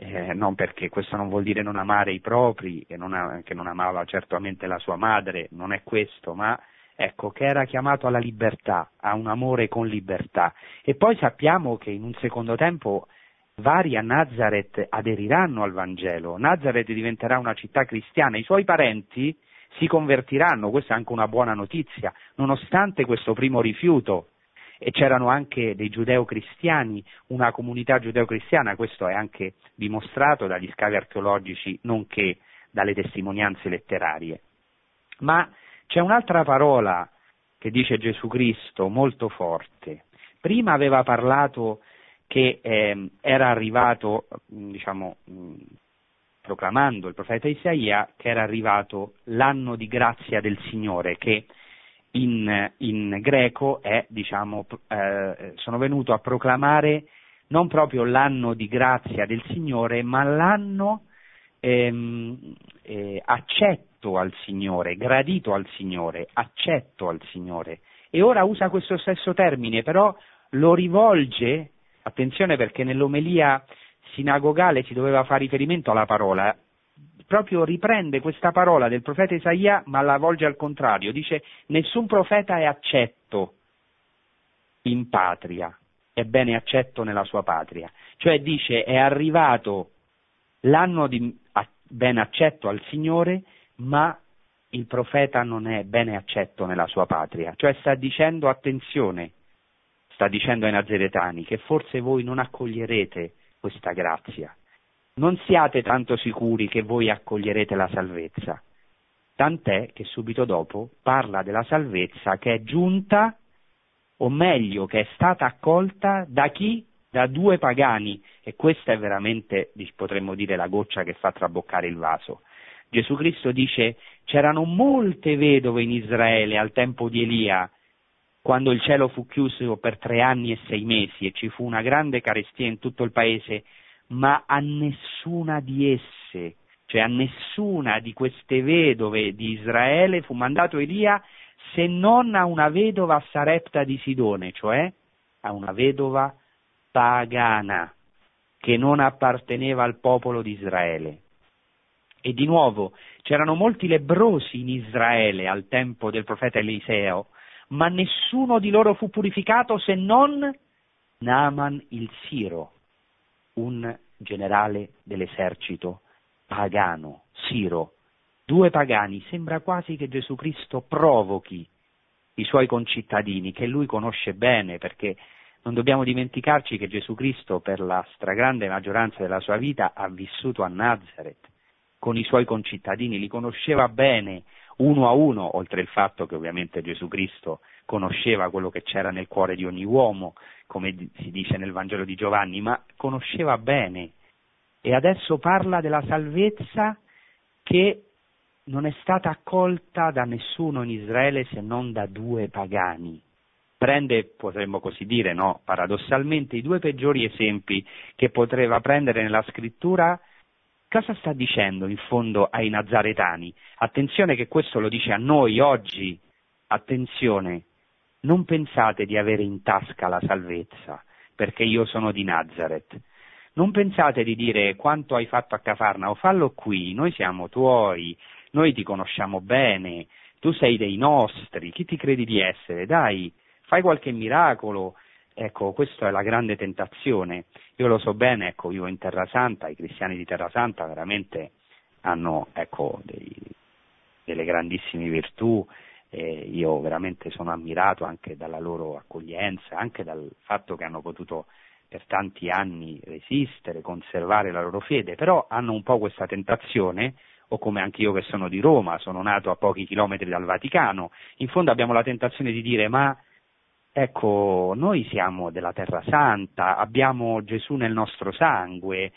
eh, non perché questo non vuol dire non amare i propri, che non, che non amava certamente la sua madre, non è questo, ma ecco, che era chiamato alla libertà, a un amore con libertà. E poi sappiamo che in un secondo tempo vari a Nazareth aderiranno al Vangelo, Nazareth diventerà una città cristiana, i suoi parenti si convertiranno, questa è anche una buona notizia, nonostante questo primo rifiuto e c'erano anche dei giudeo-cristiani, una comunità giudeo-cristiana, questo è anche dimostrato dagli scavi archeologici, nonché dalle testimonianze letterarie. Ma c'è un'altra parola che dice Gesù Cristo molto forte. Prima aveva parlato che eh, era arrivato, diciamo, proclamando il profeta Isaia, che era arrivato l'anno di grazia del Signore, che in, in greco è, diciamo, eh, sono venuto a proclamare non proprio l'anno di grazia del Signore, ma l'anno ehm, eh, accetto al Signore, gradito al Signore, accetto al Signore. E ora usa questo stesso termine, però lo rivolge Attenzione perché nell'omelia sinagogale si doveva fare riferimento alla parola, proprio riprende questa parola del profeta Isaia ma la volge al contrario, dice nessun profeta è accetto in patria, è bene accetto nella sua patria, cioè dice è arrivato l'anno di ben accetto al Signore ma il profeta non è bene accetto nella sua patria, cioè sta dicendo attenzione, sta dicendo ai nazaretani che forse voi non accoglierete questa grazia. Non siate tanto sicuri che voi accoglierete la salvezza. Tant'è che subito dopo parla della salvezza che è giunta, o meglio, che è stata accolta da chi? Da due pagani. E questa è veramente, potremmo dire, la goccia che fa traboccare il vaso. Gesù Cristo dice c'erano molte vedove in Israele al tempo di Elia quando il cielo fu chiuso per tre anni e sei mesi e ci fu una grande carestia in tutto il paese, ma a nessuna di esse, cioè a nessuna di queste vedove di Israele fu mandato Elia se non a una vedova Sarepta di Sidone, cioè a una vedova pagana che non apparteneva al popolo di Israele. E di nuovo c'erano molti lebrosi in Israele al tempo del profeta Eliseo, ma nessuno di loro fu purificato se non Naaman il Siro, un generale dell'esercito pagano, Siro. Due pagani, sembra quasi che Gesù Cristo provochi i suoi concittadini, che lui conosce bene, perché non dobbiamo dimenticarci che Gesù Cristo per la stragrande maggioranza della sua vita ha vissuto a Nazareth con i suoi concittadini, li conosceva bene, uno a uno, oltre il fatto che ovviamente Gesù Cristo conosceva quello che c'era nel cuore di ogni uomo, come si dice nel Vangelo di Giovanni, ma conosceva bene. E adesso parla della salvezza che non è stata accolta da nessuno in Israele se non da due pagani. Prende, potremmo così dire, no, paradossalmente, i due peggiori esempi che poteva prendere nella scrittura Cosa sta dicendo in fondo ai nazaretani? Attenzione che questo lo dice a noi oggi. Attenzione, non pensate di avere in tasca la salvezza, perché io sono di Nazareth. Non pensate di dire quanto hai fatto a Cafarnao, fallo qui, noi siamo tuoi, noi ti conosciamo bene, tu sei dei nostri, chi ti credi di essere? Dai, fai qualche miracolo, Ecco, questa è la grande tentazione. Io lo so bene, ecco, vivo in Terra Santa, i cristiani di Terra Santa veramente hanno ecco, dei, delle grandissime virtù, eh, io veramente sono ammirato anche dalla loro accoglienza, anche dal fatto che hanno potuto per tanti anni resistere, conservare la loro fede, però hanno un po' questa tentazione, o come anche io che sono di Roma, sono nato a pochi chilometri dal Vaticano, in fondo abbiamo la tentazione di dire ma Ecco, noi siamo della Terra Santa, abbiamo Gesù nel nostro sangue,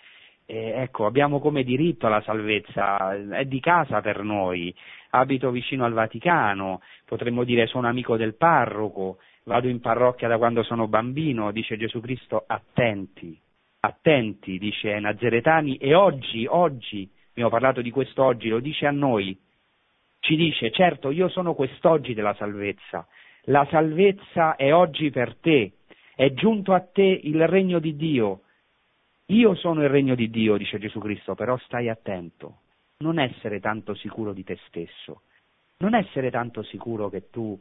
eh, ecco, abbiamo come diritto alla salvezza, è di casa per noi, abito vicino al Vaticano, potremmo dire sono amico del parroco, vado in parrocchia da quando sono bambino, dice Gesù Cristo, attenti, attenti, dice Nazaretani, e oggi, oggi, abbiamo parlato di questo oggi, lo dice a noi, ci dice, certo, io sono quest'oggi della salvezza, la salvezza è oggi per te, è giunto a te il regno di Dio. Io sono il regno di Dio, dice Gesù Cristo, però stai attento, non essere tanto sicuro di te stesso, non essere tanto sicuro che tu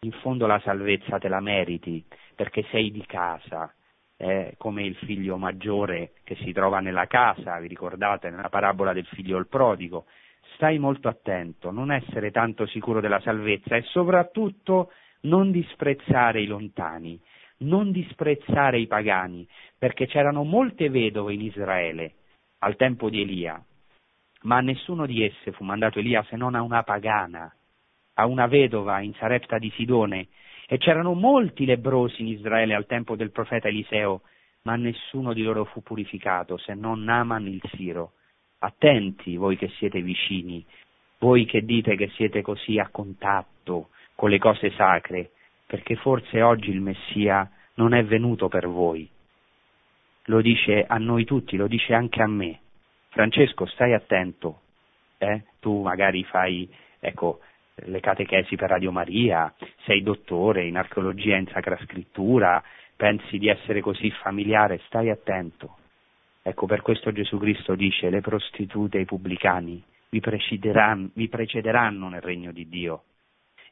in fondo la salvezza te la meriti perché sei di casa, eh, come il figlio maggiore che si trova nella casa, vi ricordate nella parabola del figlio il prodigo, stai molto attento, non essere tanto sicuro della salvezza e soprattutto non disprezzare i lontani, non disprezzare i pagani, perché c'erano molte vedove in Israele al tempo di Elia, ma a nessuno di esse fu mandato Elia se non a una pagana, a una vedova in Sarepta di Sidone, e c'erano molti lebrosi in Israele al tempo del profeta Eliseo, ma nessuno di loro fu purificato se non Naman il Siro. Attenti voi che siete vicini, voi che dite che siete così a contatto con le cose sacre, perché forse oggi il Messia non è venuto per voi. Lo dice a noi tutti, lo dice anche a me. Francesco, stai attento, eh? tu magari fai, ecco, le catechesi per Radio Maria, sei dottore in archeologia e in sacra scrittura, pensi di essere così familiare, stai attento. Ecco, per questo Gesù Cristo dice le prostitute e i pubblicani vi precederanno, vi precederanno nel regno di Dio.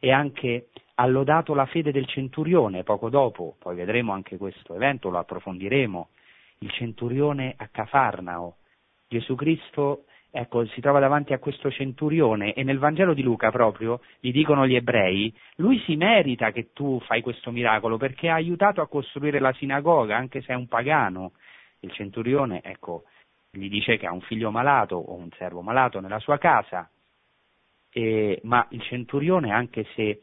E anche ha lodato la fede del centurione poco dopo, poi vedremo anche questo evento, lo approfondiremo, il centurione a Cafarnao. Gesù Cristo ecco, si trova davanti a questo centurione e nel Vangelo di Luca proprio gli dicono gli ebrei, lui si merita che tu fai questo miracolo perché ha aiutato a costruire la sinagoga, anche se è un pagano. Il centurione, ecco, gli dice che ha un figlio malato o un servo malato nella sua casa, e, ma il centurione, anche se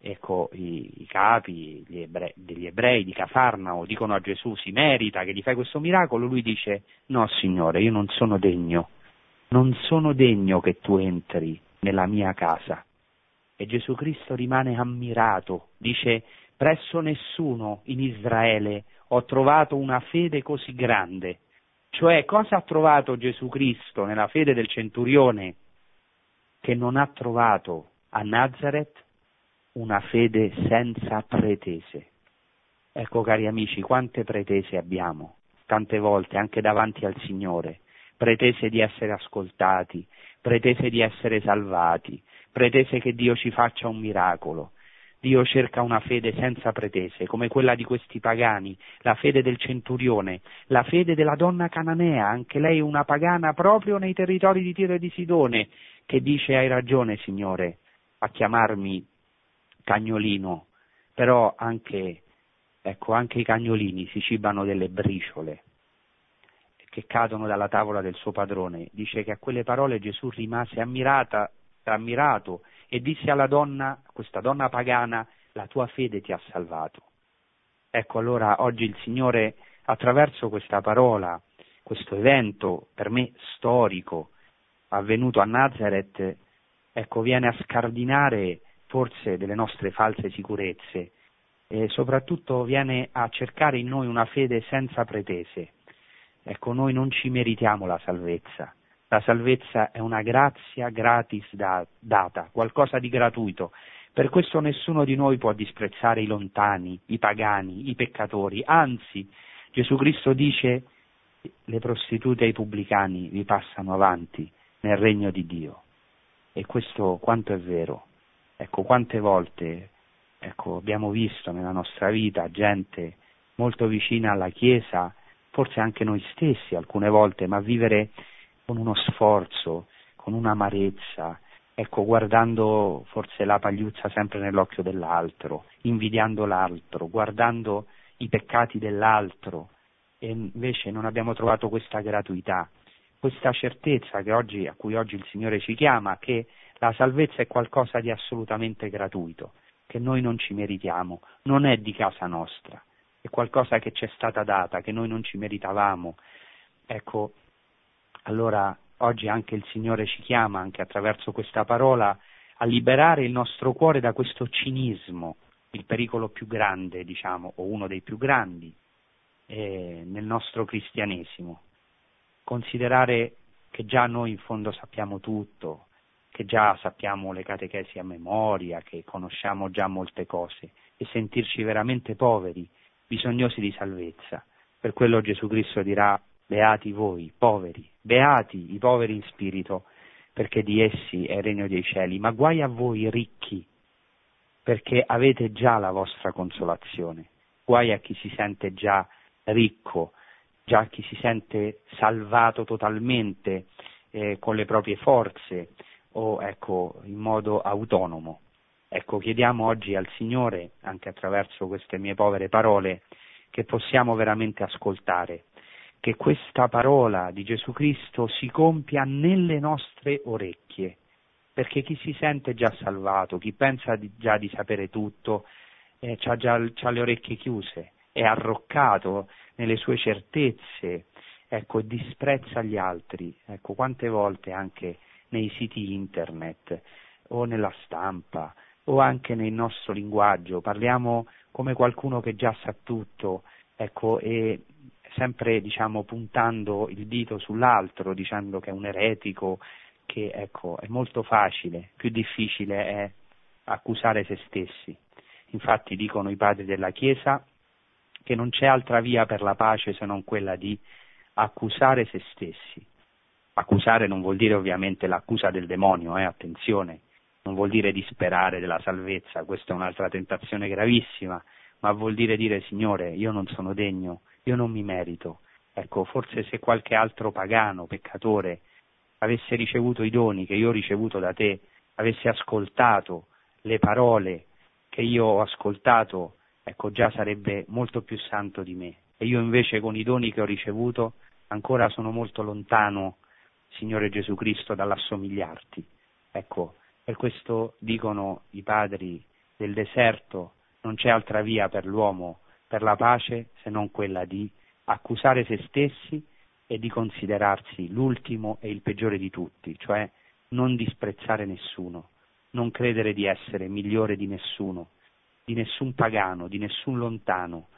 ecco, i, i capi ebrei, degli ebrei di Cafarnao dicono a Gesù si merita che gli fai questo miracolo, lui dice no signore, io non sono degno non sono degno che tu entri nella mia casa. E Gesù Cristo rimane ammirato, dice, presso nessuno in Israele ho trovato una fede così grande. Cioè, cosa ha trovato Gesù Cristo nella fede del centurione che non ha trovato a Nazareth? Una fede senza pretese. Ecco, cari amici, quante pretese abbiamo, tante volte anche davanti al Signore pretese di essere ascoltati, pretese di essere salvati, pretese che Dio ci faccia un miracolo. Dio cerca una fede senza pretese, come quella di questi pagani, la fede del centurione, la fede della donna cananea, anche lei una pagana proprio nei territori di Tiro e di Sidone, che dice hai ragione, Signore, a chiamarmi cagnolino, però anche, ecco, anche i cagnolini si cibano delle briciole che cadono dalla tavola del suo padrone. Dice che a quelle parole Gesù rimase ammirata, ammirato e disse alla donna, questa donna pagana, la tua fede ti ha salvato. Ecco allora oggi il Signore attraverso questa parola, questo evento per me storico avvenuto a Nazareth, ecco viene a scardinare forse delle nostre false sicurezze e soprattutto viene a cercare in noi una fede senza pretese Ecco, noi non ci meritiamo la salvezza. La salvezza è una grazia gratis da, data, qualcosa di gratuito. Per questo nessuno di noi può disprezzare i lontani, i pagani, i peccatori. Anzi, Gesù Cristo dice le prostitute e i pubblicani vi passano avanti nel regno di Dio. E questo quanto è vero. Ecco, quante volte ecco, abbiamo visto nella nostra vita gente molto vicina alla Chiesa forse anche noi stessi alcune volte, ma vivere con uno sforzo, con un'amarezza, ecco, guardando forse la pagliuzza sempre nell'occhio dell'altro, invidiando l'altro, guardando i peccati dell'altro, e invece non abbiamo trovato questa gratuità, questa certezza oggi, a cui oggi il Signore ci chiama, che la salvezza è qualcosa di assolutamente gratuito, che noi non ci meritiamo, non è di casa nostra, è qualcosa che ci è stata data, che noi non ci meritavamo. Ecco, allora oggi anche il Signore ci chiama, anche attraverso questa parola, a liberare il nostro cuore da questo cinismo, il pericolo più grande, diciamo, o uno dei più grandi eh, nel nostro cristianesimo. Considerare che già noi in fondo sappiamo tutto, che già sappiamo le catechesi a memoria, che conosciamo già molte cose e sentirci veramente poveri bisognosi di salvezza. Per quello Gesù Cristo dirà, beati voi, poveri, beati i poveri in spirito, perché di essi è il regno dei cieli, ma guai a voi ricchi, perché avete già la vostra consolazione. Guai a chi si sente già ricco, già chi si sente salvato totalmente eh, con le proprie forze o ecco, in modo autonomo. Ecco, chiediamo oggi al Signore, anche attraverso queste mie povere parole, che possiamo veramente ascoltare, che questa parola di Gesù Cristo si compia nelle nostre orecchie, perché chi si sente già salvato, chi pensa di, già di sapere tutto, eh, ha le orecchie chiuse è arroccato nelle sue certezze, ecco, disprezza gli altri. Ecco, quante volte anche nei siti internet o nella stampa o anche nel nostro linguaggio parliamo come qualcuno che già sa tutto, ecco, e sempre diciamo puntando il dito sull'altro, dicendo che è un eretico, che ecco, è molto facile, più difficile è accusare se stessi. Infatti dicono i padri della Chiesa che non c'è altra via per la pace se non quella di accusare se stessi. Accusare non vuol dire ovviamente l'accusa del demonio, eh, attenzione, non vuol dire disperare della salvezza, questa è un'altra tentazione gravissima, ma vuol dire dire Signore, io non sono degno, io non mi merito. Ecco, forse se qualche altro pagano, peccatore, avesse ricevuto i doni che io ho ricevuto da te, avesse ascoltato le parole che io ho ascoltato, ecco già sarebbe molto più santo di me. E io invece con i doni che ho ricevuto ancora sono molto lontano, Signore Gesù Cristo, dall'assomigliarti. Ecco, per questo dicono i padri del deserto, non c'è altra via per l'uomo per la pace se non quella di accusare se stessi e di considerarsi l'ultimo e il peggiore di tutti, cioè non disprezzare nessuno, non credere di essere migliore di nessuno, di nessun pagano, di nessun lontano,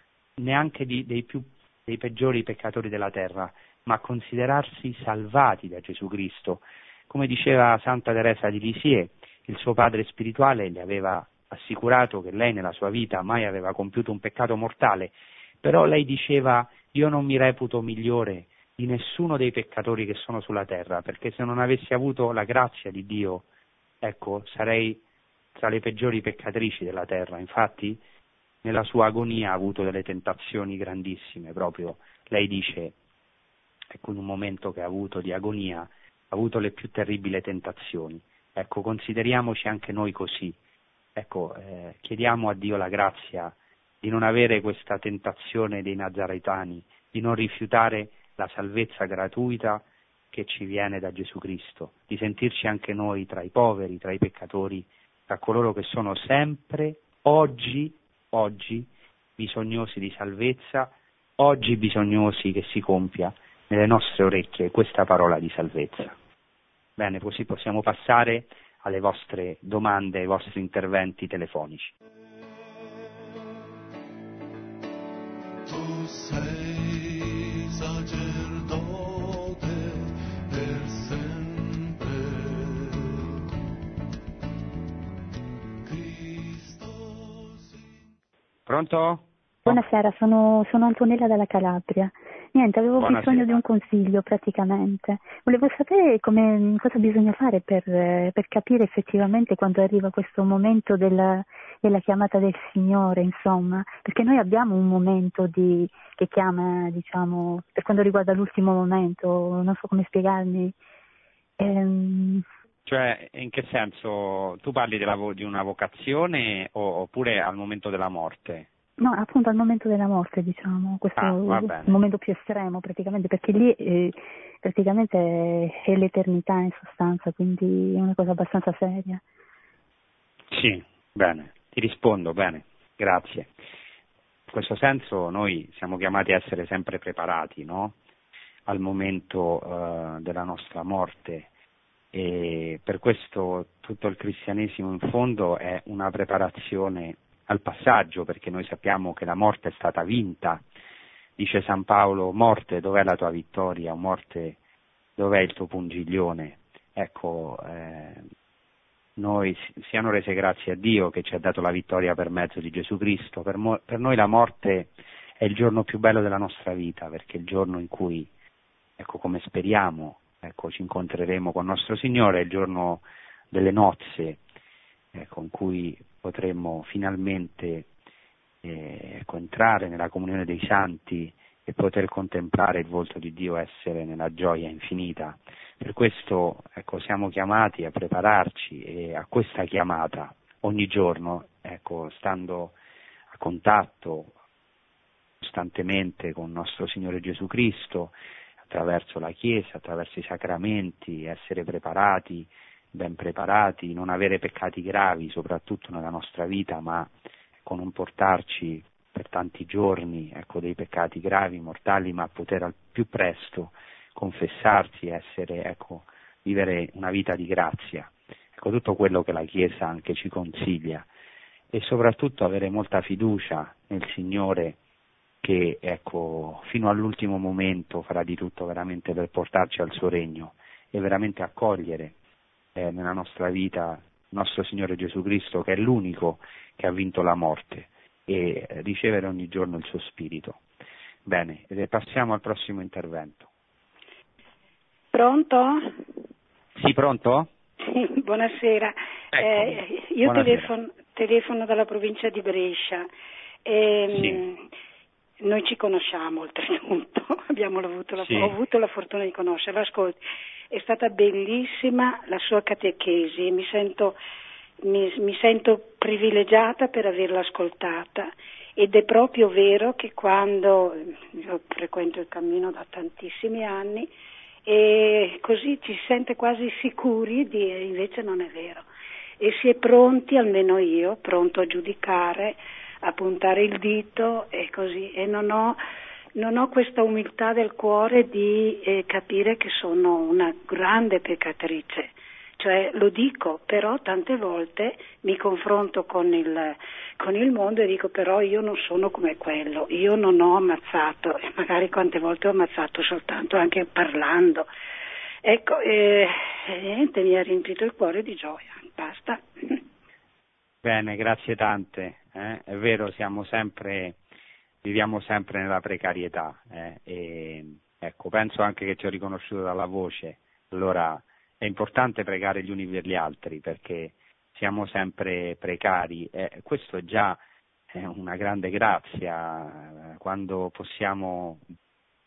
neanche di, dei, più, dei peggiori peccatori della terra, ma considerarsi salvati da Gesù Cristo. Come diceva Santa Teresa di Lisieux, il suo padre spirituale le aveva assicurato che lei nella sua vita mai aveva compiuto un peccato mortale, però lei diceva io non mi reputo migliore di nessuno dei peccatori che sono sulla terra, perché se non avessi avuto la grazia di Dio, ecco, sarei tra le peggiori peccatrici della terra. Infatti, nella sua agonia ha avuto delle tentazioni grandissime, proprio lei dice, ecco, in un momento che ha avuto di agonia, ha avuto le più terribili tentazioni. Ecco, consideriamoci anche noi così. Ecco, eh, chiediamo a Dio la grazia di non avere questa tentazione dei nazaretani, di non rifiutare la salvezza gratuita che ci viene da Gesù Cristo, di sentirci anche noi tra i poveri, tra i peccatori, tra coloro che sono sempre, oggi, oggi, bisognosi di salvezza, oggi bisognosi che si compia nelle nostre orecchie questa parola di salvezza. Bene, così possiamo passare alle vostre domande, ai vostri interventi telefonici. Tu sei sacerdote Pronto? Buonasera, sono, sono Antonella dalla Calabria. Niente, avevo Buonasera. bisogno di un consiglio praticamente. Volevo sapere come, cosa bisogna fare per, per capire effettivamente quando arriva questo momento della, della chiamata del Signore, insomma, perché noi abbiamo un momento di, che chiama, diciamo, per quanto riguarda l'ultimo momento, non so come spiegarmi. Ehm, Cioè, in che senso? Tu parli della vo- di una vocazione oppure al momento della morte? No, appunto al momento della morte, diciamo, questo Ah, è il momento più estremo praticamente, perché lì eh, praticamente è, è l'eternità in sostanza, quindi è una cosa abbastanza seria. Sì, bene, ti rispondo, bene, grazie. In questo senso noi siamo chiamati a essere sempre preparati, no? Al momento eh, della nostra morte e per questo tutto il cristianesimo in fondo è una preparazione al passaggio, perché noi sappiamo che la morte è stata vinta. Dice San Paolo, morte, dov'è la tua vittoria? Morte, dov'è il tuo pungiglione? Ecco, eh, noi si- siano rese grazie a Dio che ci ha dato la vittoria per mezzo di Gesù Cristo. Per, mo- per noi la morte è il giorno più bello della nostra vita, perché è il giorno in cui, ecco come speriamo, ecco, ci incontreremo con nostro Signore, il giorno delle nozze, ecco, in cui potremmo finalmente eh, ecco, entrare nella comunione dei santi e poter contemplare il volto di Dio, essere nella gioia infinita. Per questo ecco, siamo chiamati a prepararci e a questa chiamata ogni giorno, ecco, stando a contatto costantemente con nostro Signore Gesù Cristo, attraverso la Chiesa, attraverso i sacramenti, essere preparati, ben preparati, non avere peccati gravi, soprattutto nella nostra vita, ma ecco, non portarci per tanti giorni ecco, dei peccati gravi, mortali, ma poter al più presto confessarsi, essere, ecco, vivere una vita di grazia. Ecco tutto quello che la Chiesa anche ci consiglia e soprattutto avere molta fiducia nel Signore che ecco, fino all'ultimo momento farà di tutto veramente per portarci al suo regno e veramente accogliere eh, nella nostra vita il nostro Signore Gesù Cristo che è l'unico che ha vinto la morte e ricevere ogni giorno il suo spirito. Bene, passiamo al prossimo intervento. Pronto? Sì, pronto? Sì, buonasera. Eh, io buonasera. Telefono, telefono, dalla provincia di Brescia. E, Sì. Noi ci conosciamo oltretutto, abbiamo avuto la, Sì. ho avuto la fortuna di conoscerla. Ascolti, è stata bellissima la sua catechesi, mi sento, mi, mi sento privilegiata per averla ascoltata ed è proprio vero che quando io frequento il cammino da tantissimi anni e così ci si sente quasi sicuri di invece non è vero e si è pronti, almeno io, pronto a giudicare, a puntare il dito e così e non ho, non ho questa umiltà del cuore di eh, capire che sono una grande peccatrice. Cioè lo dico, però tante volte mi confronto con il, con il mondo e dico però io non sono come quello, io non ho ammazzato magari quante volte ho ammazzato soltanto anche parlando. Ecco, eh, niente, mi ha riempito il cuore di gioia, basta. Bene, grazie tante. Eh. È vero, siamo sempre, viviamo sempre nella precarietà. eh, e, ecco, penso anche che ti ho riconosciuto dalla voce. Allora è importante pregare gli uni per gli altri perché siamo sempre precari. e questo è già eh, una grande grazia. eh, Quando possiamo,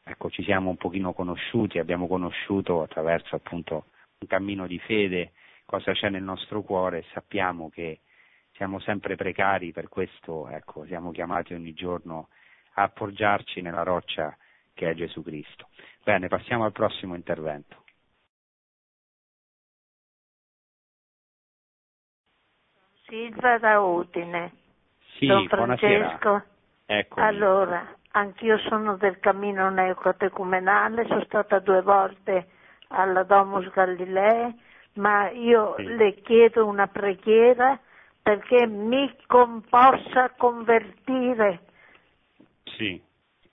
ecco, ci siamo un pochino conosciuti, abbiamo conosciuto attraverso appunto un cammino di fede cosa c'è nel nostro cuore e sappiamo che siamo sempre precari, per questo ecco, siamo chiamati ogni giorno a appoggiarci nella roccia che è Gesù Cristo. Bene, passiamo al prossimo intervento. Silva da Udine. Sì, Don. Francesco. Eccomi. Allora, anch'io sono del cammino neocatecumenale, sono stata due volte alla Domus Galilei, ma io Sì. le chiedo una preghiera perché mi possa convertire. Sì,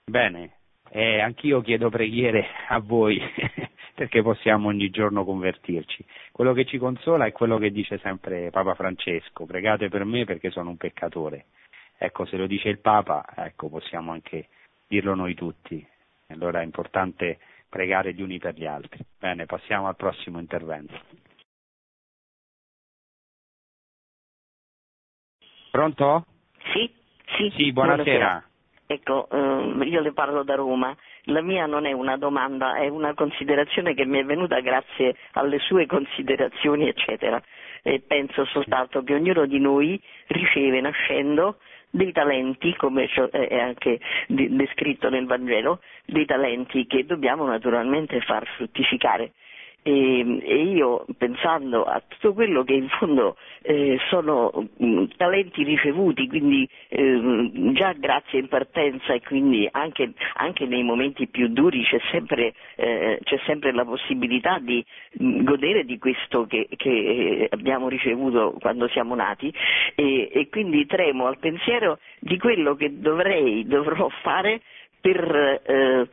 bene. Eh, anch'io chiedo preghiere a voi perché possiamo ogni giorno convertirci. Quello che ci consola è quello che dice sempre Papa Francesco, pregate per me perché sono un peccatore. Ecco, se lo dice il Papa, ecco, possiamo anche dirlo noi tutti. Allora è importante pregare gli uni per gli altri. Bene, passiamo al prossimo intervento. Pronto? Sì, sì. Sì, buonasera. Ecco, ehm, io le parlo da Roma. La mia non è una domanda, è una considerazione che mi è venuta grazie alle sue considerazioni, eccetera. E penso soltanto che ognuno di noi riceve nascendo dei talenti, come ciò è anche descritto nel Vangelo, dei talenti che dobbiamo naturalmente far fruttificare. E, e io pensando a tutto quello che in fondo eh, sono mh, talenti ricevuti, quindi ehm, già grazie in partenza e quindi anche, anche nei momenti più duri c'è sempre, eh, c'è sempre la possibilità di mh, godere di questo che, che eh, abbiamo ricevuto quando siamo nati. E, e quindi tremo al pensiero di quello che dovrei, dovrò fare per, eh,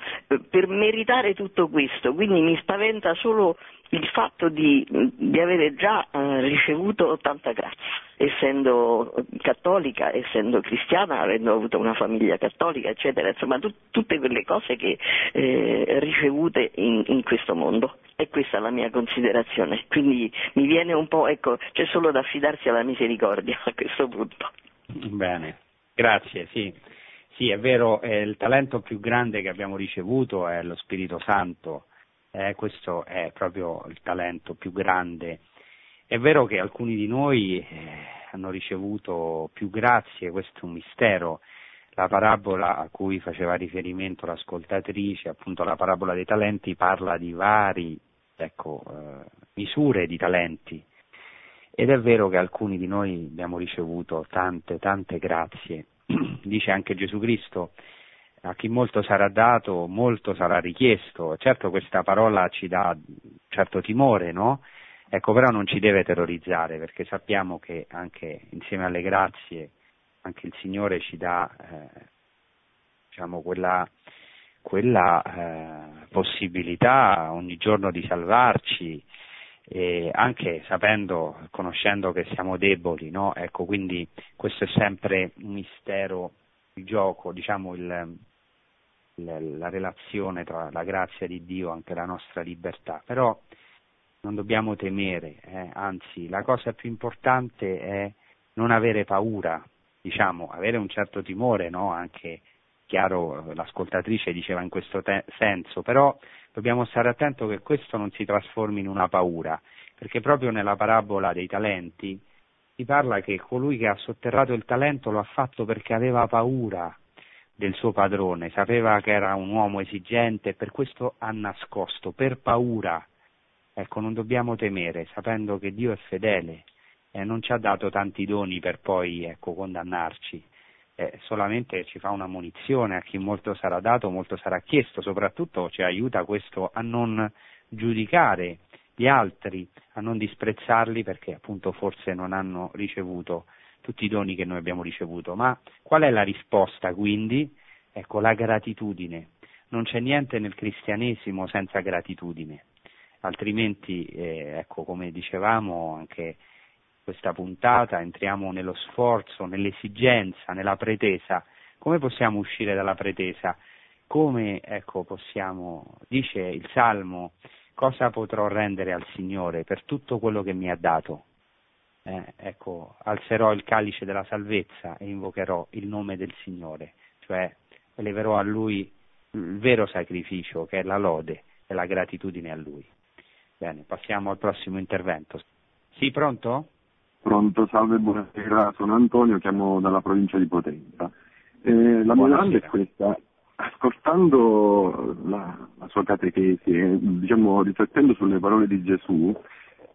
per meritare tutto questo, quindi mi spaventa solo il fatto di, di avere già eh, ricevuto tanta grazia, essendo cattolica, essendo cristiana, avendo avuto una famiglia cattolica, eccetera, insomma tut- tutte quelle cose che eh, ricevute in, in questo mondo. E questa è la mia considerazione, quindi mi viene un po', ecco, c'è solo da affidarsi alla misericordia a questo punto. Bene, grazie, sì. Sì, è vero, eh, il talento più grande che abbiamo ricevuto è lo Spirito Santo, eh, questo è proprio il talento più grande. È vero che alcuni di noi eh, hanno ricevuto più grazie, questo è un mistero. La parabola a cui faceva riferimento l'ascoltatrice, appunto la parabola dei talenti, parla di vari ecco, eh, misure di talenti. Ed è vero che alcuni di noi abbiamo ricevuto tante, tante grazie dice anche Gesù Cristo, a chi molto sarà dato, molto sarà richiesto. Certo questa parola ci dà certo timore, no? Ecco, però non ci deve terrorizzare perché sappiamo che anche insieme alle grazie anche il Signore ci dà eh, diciamo quella, quella eh, possibilità ogni giorno di salvarci e anche sapendo, conoscendo che siamo deboli, no? Ecco, quindi questo è sempre un mistero, il gioco, diciamo il, il, la relazione tra la grazia di Dio e anche la nostra libertà. Però non dobbiamo temere, eh? anzi la cosa più importante è non avere paura, diciamo, avere un certo timore, no? anche chiaro l'ascoltatrice diceva in questo te- senso, però dobbiamo stare attenti che questo non si trasformi in una paura, perché proprio nella parabola dei talenti si parla che colui che ha sotterrato il talento lo ha fatto perché aveva paura del suo padrone, sapeva che era un uomo esigente e per questo ha nascosto, per paura. Ecco, non dobbiamo temere, sapendo che Dio è fedele e non ci ha dato tanti doni per poi ecco, condannarci, eh, solamente ci fa una munizione a chi molto sarà dato, molto sarà chiesto, soprattutto ci aiuta questo a non giudicare gli altri, a non disprezzarli perché appunto forse non hanno ricevuto tutti i doni che noi abbiamo ricevuto. Ma qual è la risposta quindi? Ecco, la gratitudine. Non c'è niente nel cristianesimo senza gratitudine altrimenti, eh, ecco, come dicevamo anche questa puntata, entriamo nello sforzo, nell'esigenza, nella pretesa. Come possiamo uscire dalla pretesa? Come, ecco, possiamo, dice il Salmo, cosa potrò rendere al Signore per tutto quello che mi ha dato? Eh, ecco, alzerò il calice della salvezza e invocherò il nome del Signore, cioè eleverò a Lui il vero sacrificio che è la lode e la gratitudine a Lui. Bene, passiamo al prossimo intervento. Sì, pronto? Pronto, salve, buonasera, sono Antonio, chiamo dalla provincia di Potenza. Eh, la mia domanda è questa, ascoltando la, la sua catechesi, eh, diciamo, riflettendo sulle parole di Gesù,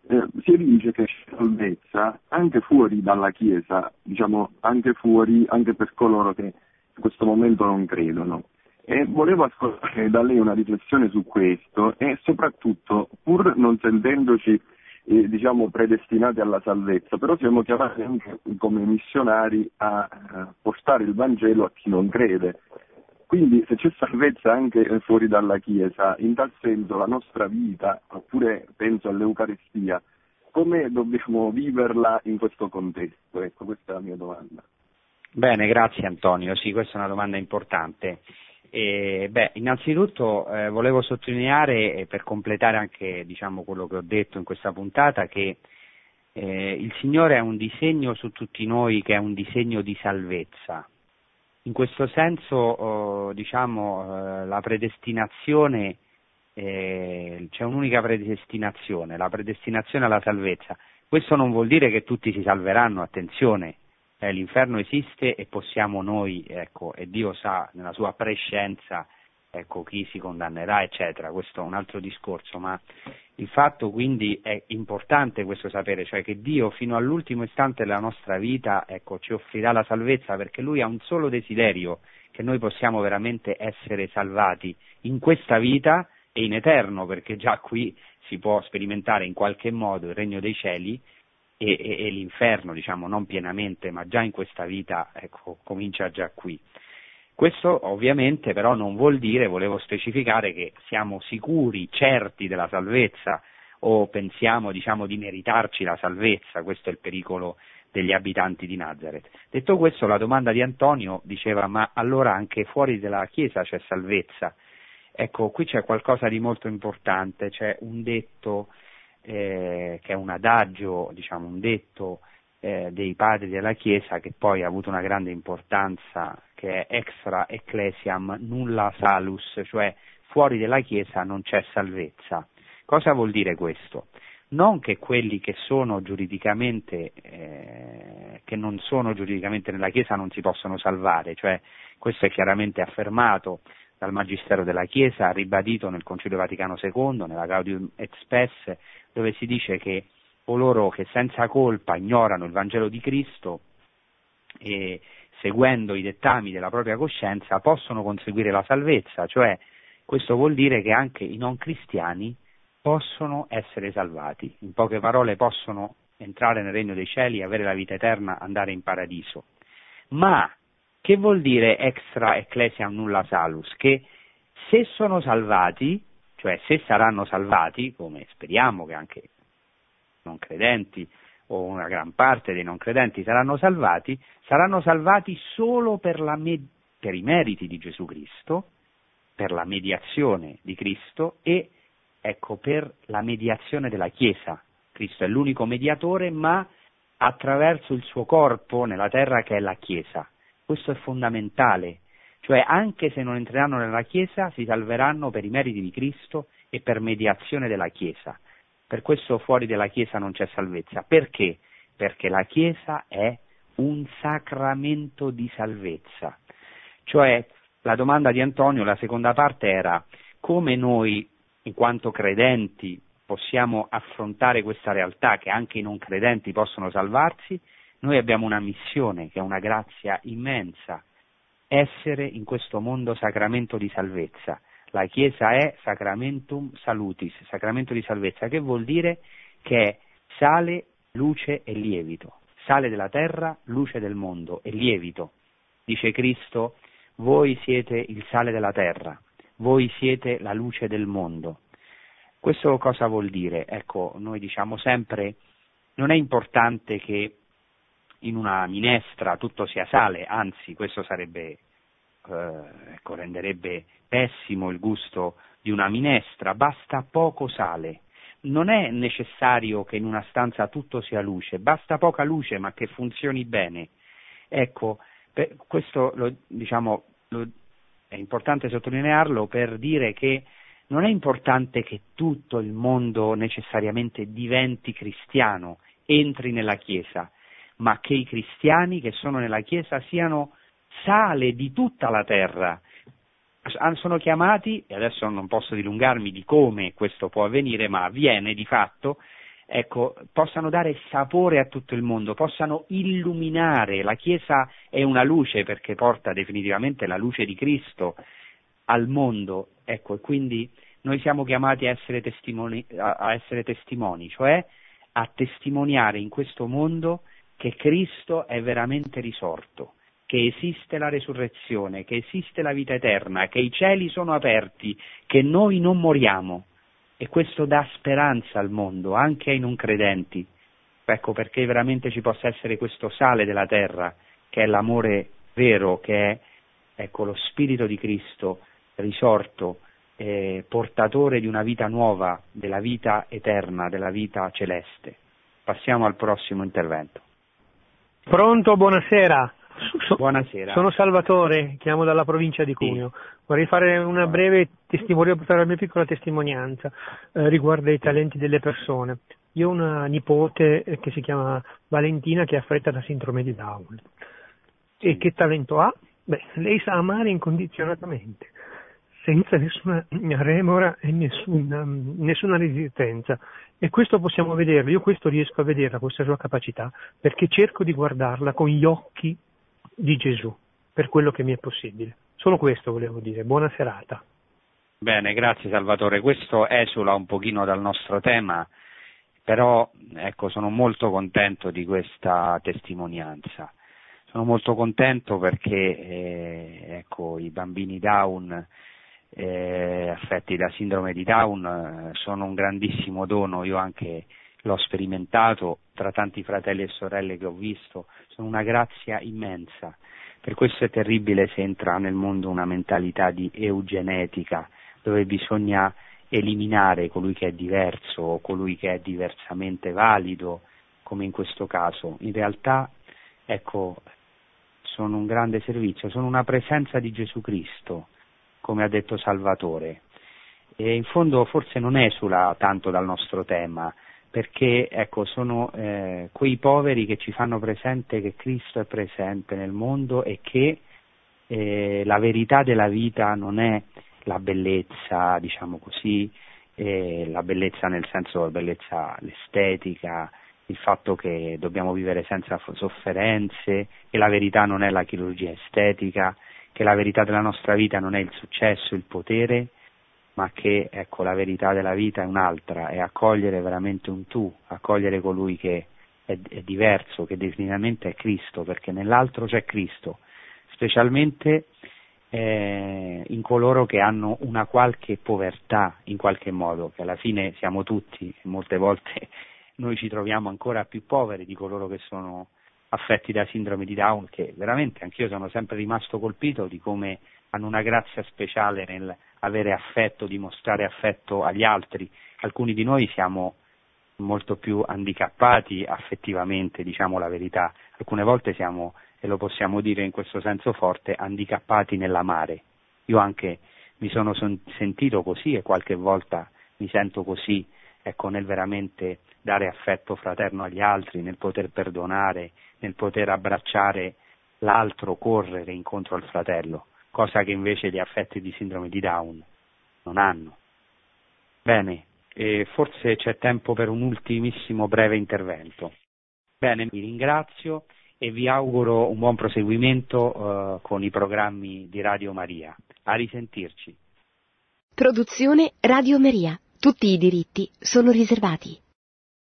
eh, si evince che c'è salvezza anche fuori dalla Chiesa, diciamo anche fuori, anche per coloro che in questo momento non credono. E volevo ascoltare da lei una riflessione su questo e soprattutto, pur non sentendoci eh, diciamo, predestinati alla salvezza, però siamo chiamati anche come missionari a, a portare il Vangelo a chi non crede. Quindi se c'è salvezza anche fuori dalla Chiesa, in tal senso la nostra vita, oppure penso all'Eucaristia, come dobbiamo viverla in questo contesto? Ecco, questa è la mia domanda. Bene, grazie Antonio. Sì, questa è una domanda importante. Beh, innanzitutto eh, volevo sottolineare, per completare anche diciamo, quello che ho detto in questa puntata, che eh, il Signore ha un disegno su tutti noi che è un disegno di salvezza. In questo senso, oh, diciamo, eh, la predestinazione, eh, c'è un'unica predestinazione, la predestinazione alla salvezza. Questo non vuol dire che tutti si salveranno, attenzione, eh, l'inferno esiste e possiamo noi, ecco, e Dio sa nella sua prescienza ecco, chi si condannerà, eccetera, questo è un altro discorso, ma il fatto quindi è importante questo sapere, cioè che Dio fino all'ultimo istante della nostra vita ecco, ci offrirà la salvezza perché Lui ha un solo desiderio, che noi possiamo veramente essere salvati in questa vita e in eterno, perché già qui si può sperimentare in qualche modo il regno dei cieli e, e, e l'inferno, diciamo, non pienamente, ma già in questa vita ecco, comincia già qui. Questo ovviamente però non vuol dire, volevo specificare, che siamo sicuri, certi della salvezza o pensiamo diciamo, di meritarci la salvezza, questo è il pericolo degli abitanti di Nazareth. Detto questo, la domanda di Antonio diceva ma allora anche fuori dalla Chiesa c'è salvezza? Ecco, qui c'è qualcosa di molto importante, c'è un detto eh, che è un adagio, diciamo un detto eh, dei padri della Chiesa che poi ha avuto una grande importanza, che è extra ecclesiam nulla salus, cioè fuori della Chiesa non c'è salvezza. Cosa vuol dire questo? Non che quelli che sono eh, che non sono giuridicamente nella Chiesa non si possono salvare, cioè questo è chiaramente affermato dal Magistero della Chiesa, ribadito nel Concilio Vaticano II, nella Gaudium et Spes, dove si dice che coloro che senza colpa ignorano il Vangelo di Cristo e seguendo i dettami della propria coscienza possono conseguire la salvezza, cioè questo vuol dire che anche i non cristiani possono essere salvati, in poche parole possono entrare nel regno dei cieli, avere la vita eterna, andare in paradiso. Ma che vuol dire extra ecclesiam nulla salus? Che se sono salvati, cioè se saranno salvati, come speriamo che anche non credenti o una gran parte dei non credenti saranno salvati, saranno salvati solo per, me- per i meriti di Gesù Cristo, per la mediazione di Cristo e ecco per la mediazione della Chiesa. Cristo è l'unico mediatore, ma attraverso il suo corpo nella terra che è la Chiesa. Questo è fondamentale, cioè anche se non entreranno nella Chiesa si salveranno per i meriti di Cristo e per mediazione della Chiesa. Per questo fuori dalla Chiesa non c'è salvezza. Perché? Perché la Chiesa è un sacramento di salvezza. Cioè, la domanda di Antonio, la seconda parte era come noi, in quanto credenti, possiamo affrontare questa realtà che anche i non credenti possono salvarsi? Noi abbiamo una missione che è una grazia immensa, essere in questo mondo sacramento di salvezza. La Chiesa è sacramentum salutis, sacramento di salvezza, che vuol dire che è sale, luce e lievito. Sale della terra, luce del mondo e lievito. Dice Cristo, voi siete il sale della terra, voi siete la luce del mondo. Questo cosa vuol dire? Ecco, noi diciamo sempre, non è importante che in una minestra tutto sia sale, anzi questo sarebbe, eh, ecco, renderebbe pessimo il gusto di una minestra, basta poco sale. Non è necessario che in una stanza tutto sia luce, basta poca luce ma che funzioni bene. Ecco, questo lo, diciamo, lo, è importante sottolinearlo per dire che non è importante che tutto il mondo necessariamente diventi cristiano, entri nella Chiesa, ma che i cristiani che sono nella Chiesa siano sale di tutta la terra. Sono chiamati, e adesso non posso dilungarmi di come questo può avvenire, ma avviene di fatto, ecco, possano dare sapore a tutto il mondo, possano illuminare. La Chiesa è una luce perché porta definitivamente la luce di Cristo al mondo, ecco, e quindi noi siamo chiamati a essere testimoni, a essere testimoni cioè a testimoniare in questo mondo che Cristo è veramente risorto, che esiste la resurrezione, che esiste la vita eterna, che i cieli sono aperti, che noi non moriamo. E questo dà speranza al mondo, anche ai non credenti. Ecco perché veramente ci possa essere questo sale della terra, che è l'amore vero, che è ecco, lo Spirito di Cristo risorto, eh, portatore di una vita nuova, della vita eterna, della vita celeste. Passiamo al prossimo intervento. Pronto, buonasera. So, buonasera. Sono Salvatore, chiamo dalla provincia di Cuneo. Sì. Vorrei fare una breve testimonianza, portare la mia piccola testimonianza eh, riguardo ai talenti delle persone. Io ho una nipote eh, che si chiama Valentina che è affetta da sindrome di Down. Sì. E che talento ha? Beh, lei sa amare incondizionatamente, senza nessuna remora e nessuna, nessuna resistenza. E questo possiamo vederlo, io questo riesco a vederla, questa sua capacità, perché cerco di guardarla con gli occhi di Gesù, per quello che mi è possibile. Solo questo volevo dire, buona serata. Bene, grazie Salvatore. Questo esula un pochino dal nostro tema, però ecco, sono molto contento di questa testimonianza. Sono molto contento perché eh, ecco, i bambini Down eh, affetti da sindrome di Down eh, sono un grandissimo dono, io anche l'ho sperimentato tra tanti fratelli e sorelle che ho visto, sono una grazia immensa. Per questo è terribile se entra nel mondo una mentalità di eugenetica, dove bisogna eliminare colui che è diverso o colui che è diversamente valido, come in questo caso. In realtà, ecco, sono un grande servizio, sono una presenza di Gesù Cristo come ha detto Salvatore. E in fondo forse non esula tanto dal nostro tema, perché ecco, sono eh, quei poveri che ci fanno presente che Cristo è presente nel mondo e che eh, la verità della vita non è la bellezza, diciamo così, eh, la bellezza nel senso la bellezza l'estetica, il fatto che dobbiamo vivere senza sofferenze, che la verità non è la chirurgia estetica, che la verità della nostra vita non è il successo, il potere, ma che ecco, la verità della vita è un'altra, è accogliere veramente un tu, accogliere colui che è, è diverso, che definitivamente è Cristo, perché nell'altro c'è Cristo, specialmente eh, in coloro che hanno una qualche povertà in qualche modo, che alla fine siamo tutti, molte volte noi ci troviamo ancora più poveri di coloro che sono affetti da sindrome di Down, che veramente anch'io sono sempre rimasto colpito di come hanno una grazia speciale nel avere affetto, dimostrare affetto agli altri. Alcuni di noi siamo molto più handicappati affettivamente, diciamo la verità. Alcune volte siamo, e lo possiamo dire in questo senso forte, handicappati nell'amare. Io anche mi sono son- sentito così e qualche volta mi sento così, ecco, nel veramente dare affetto fraterno agli altri, nel poter perdonare, nel poter abbracciare l'altro, correre incontro al fratello, cosa che invece gli affetti di sindrome di Down non hanno. Bene, forse c'è tempo per un ultimissimo breve intervento. Bene, vi ringrazio e vi auguro un buon proseguimento uh, con i programmi di Radio Maria. A risentirci. Produzione Radio Maria. Tutti i diritti sono riservati.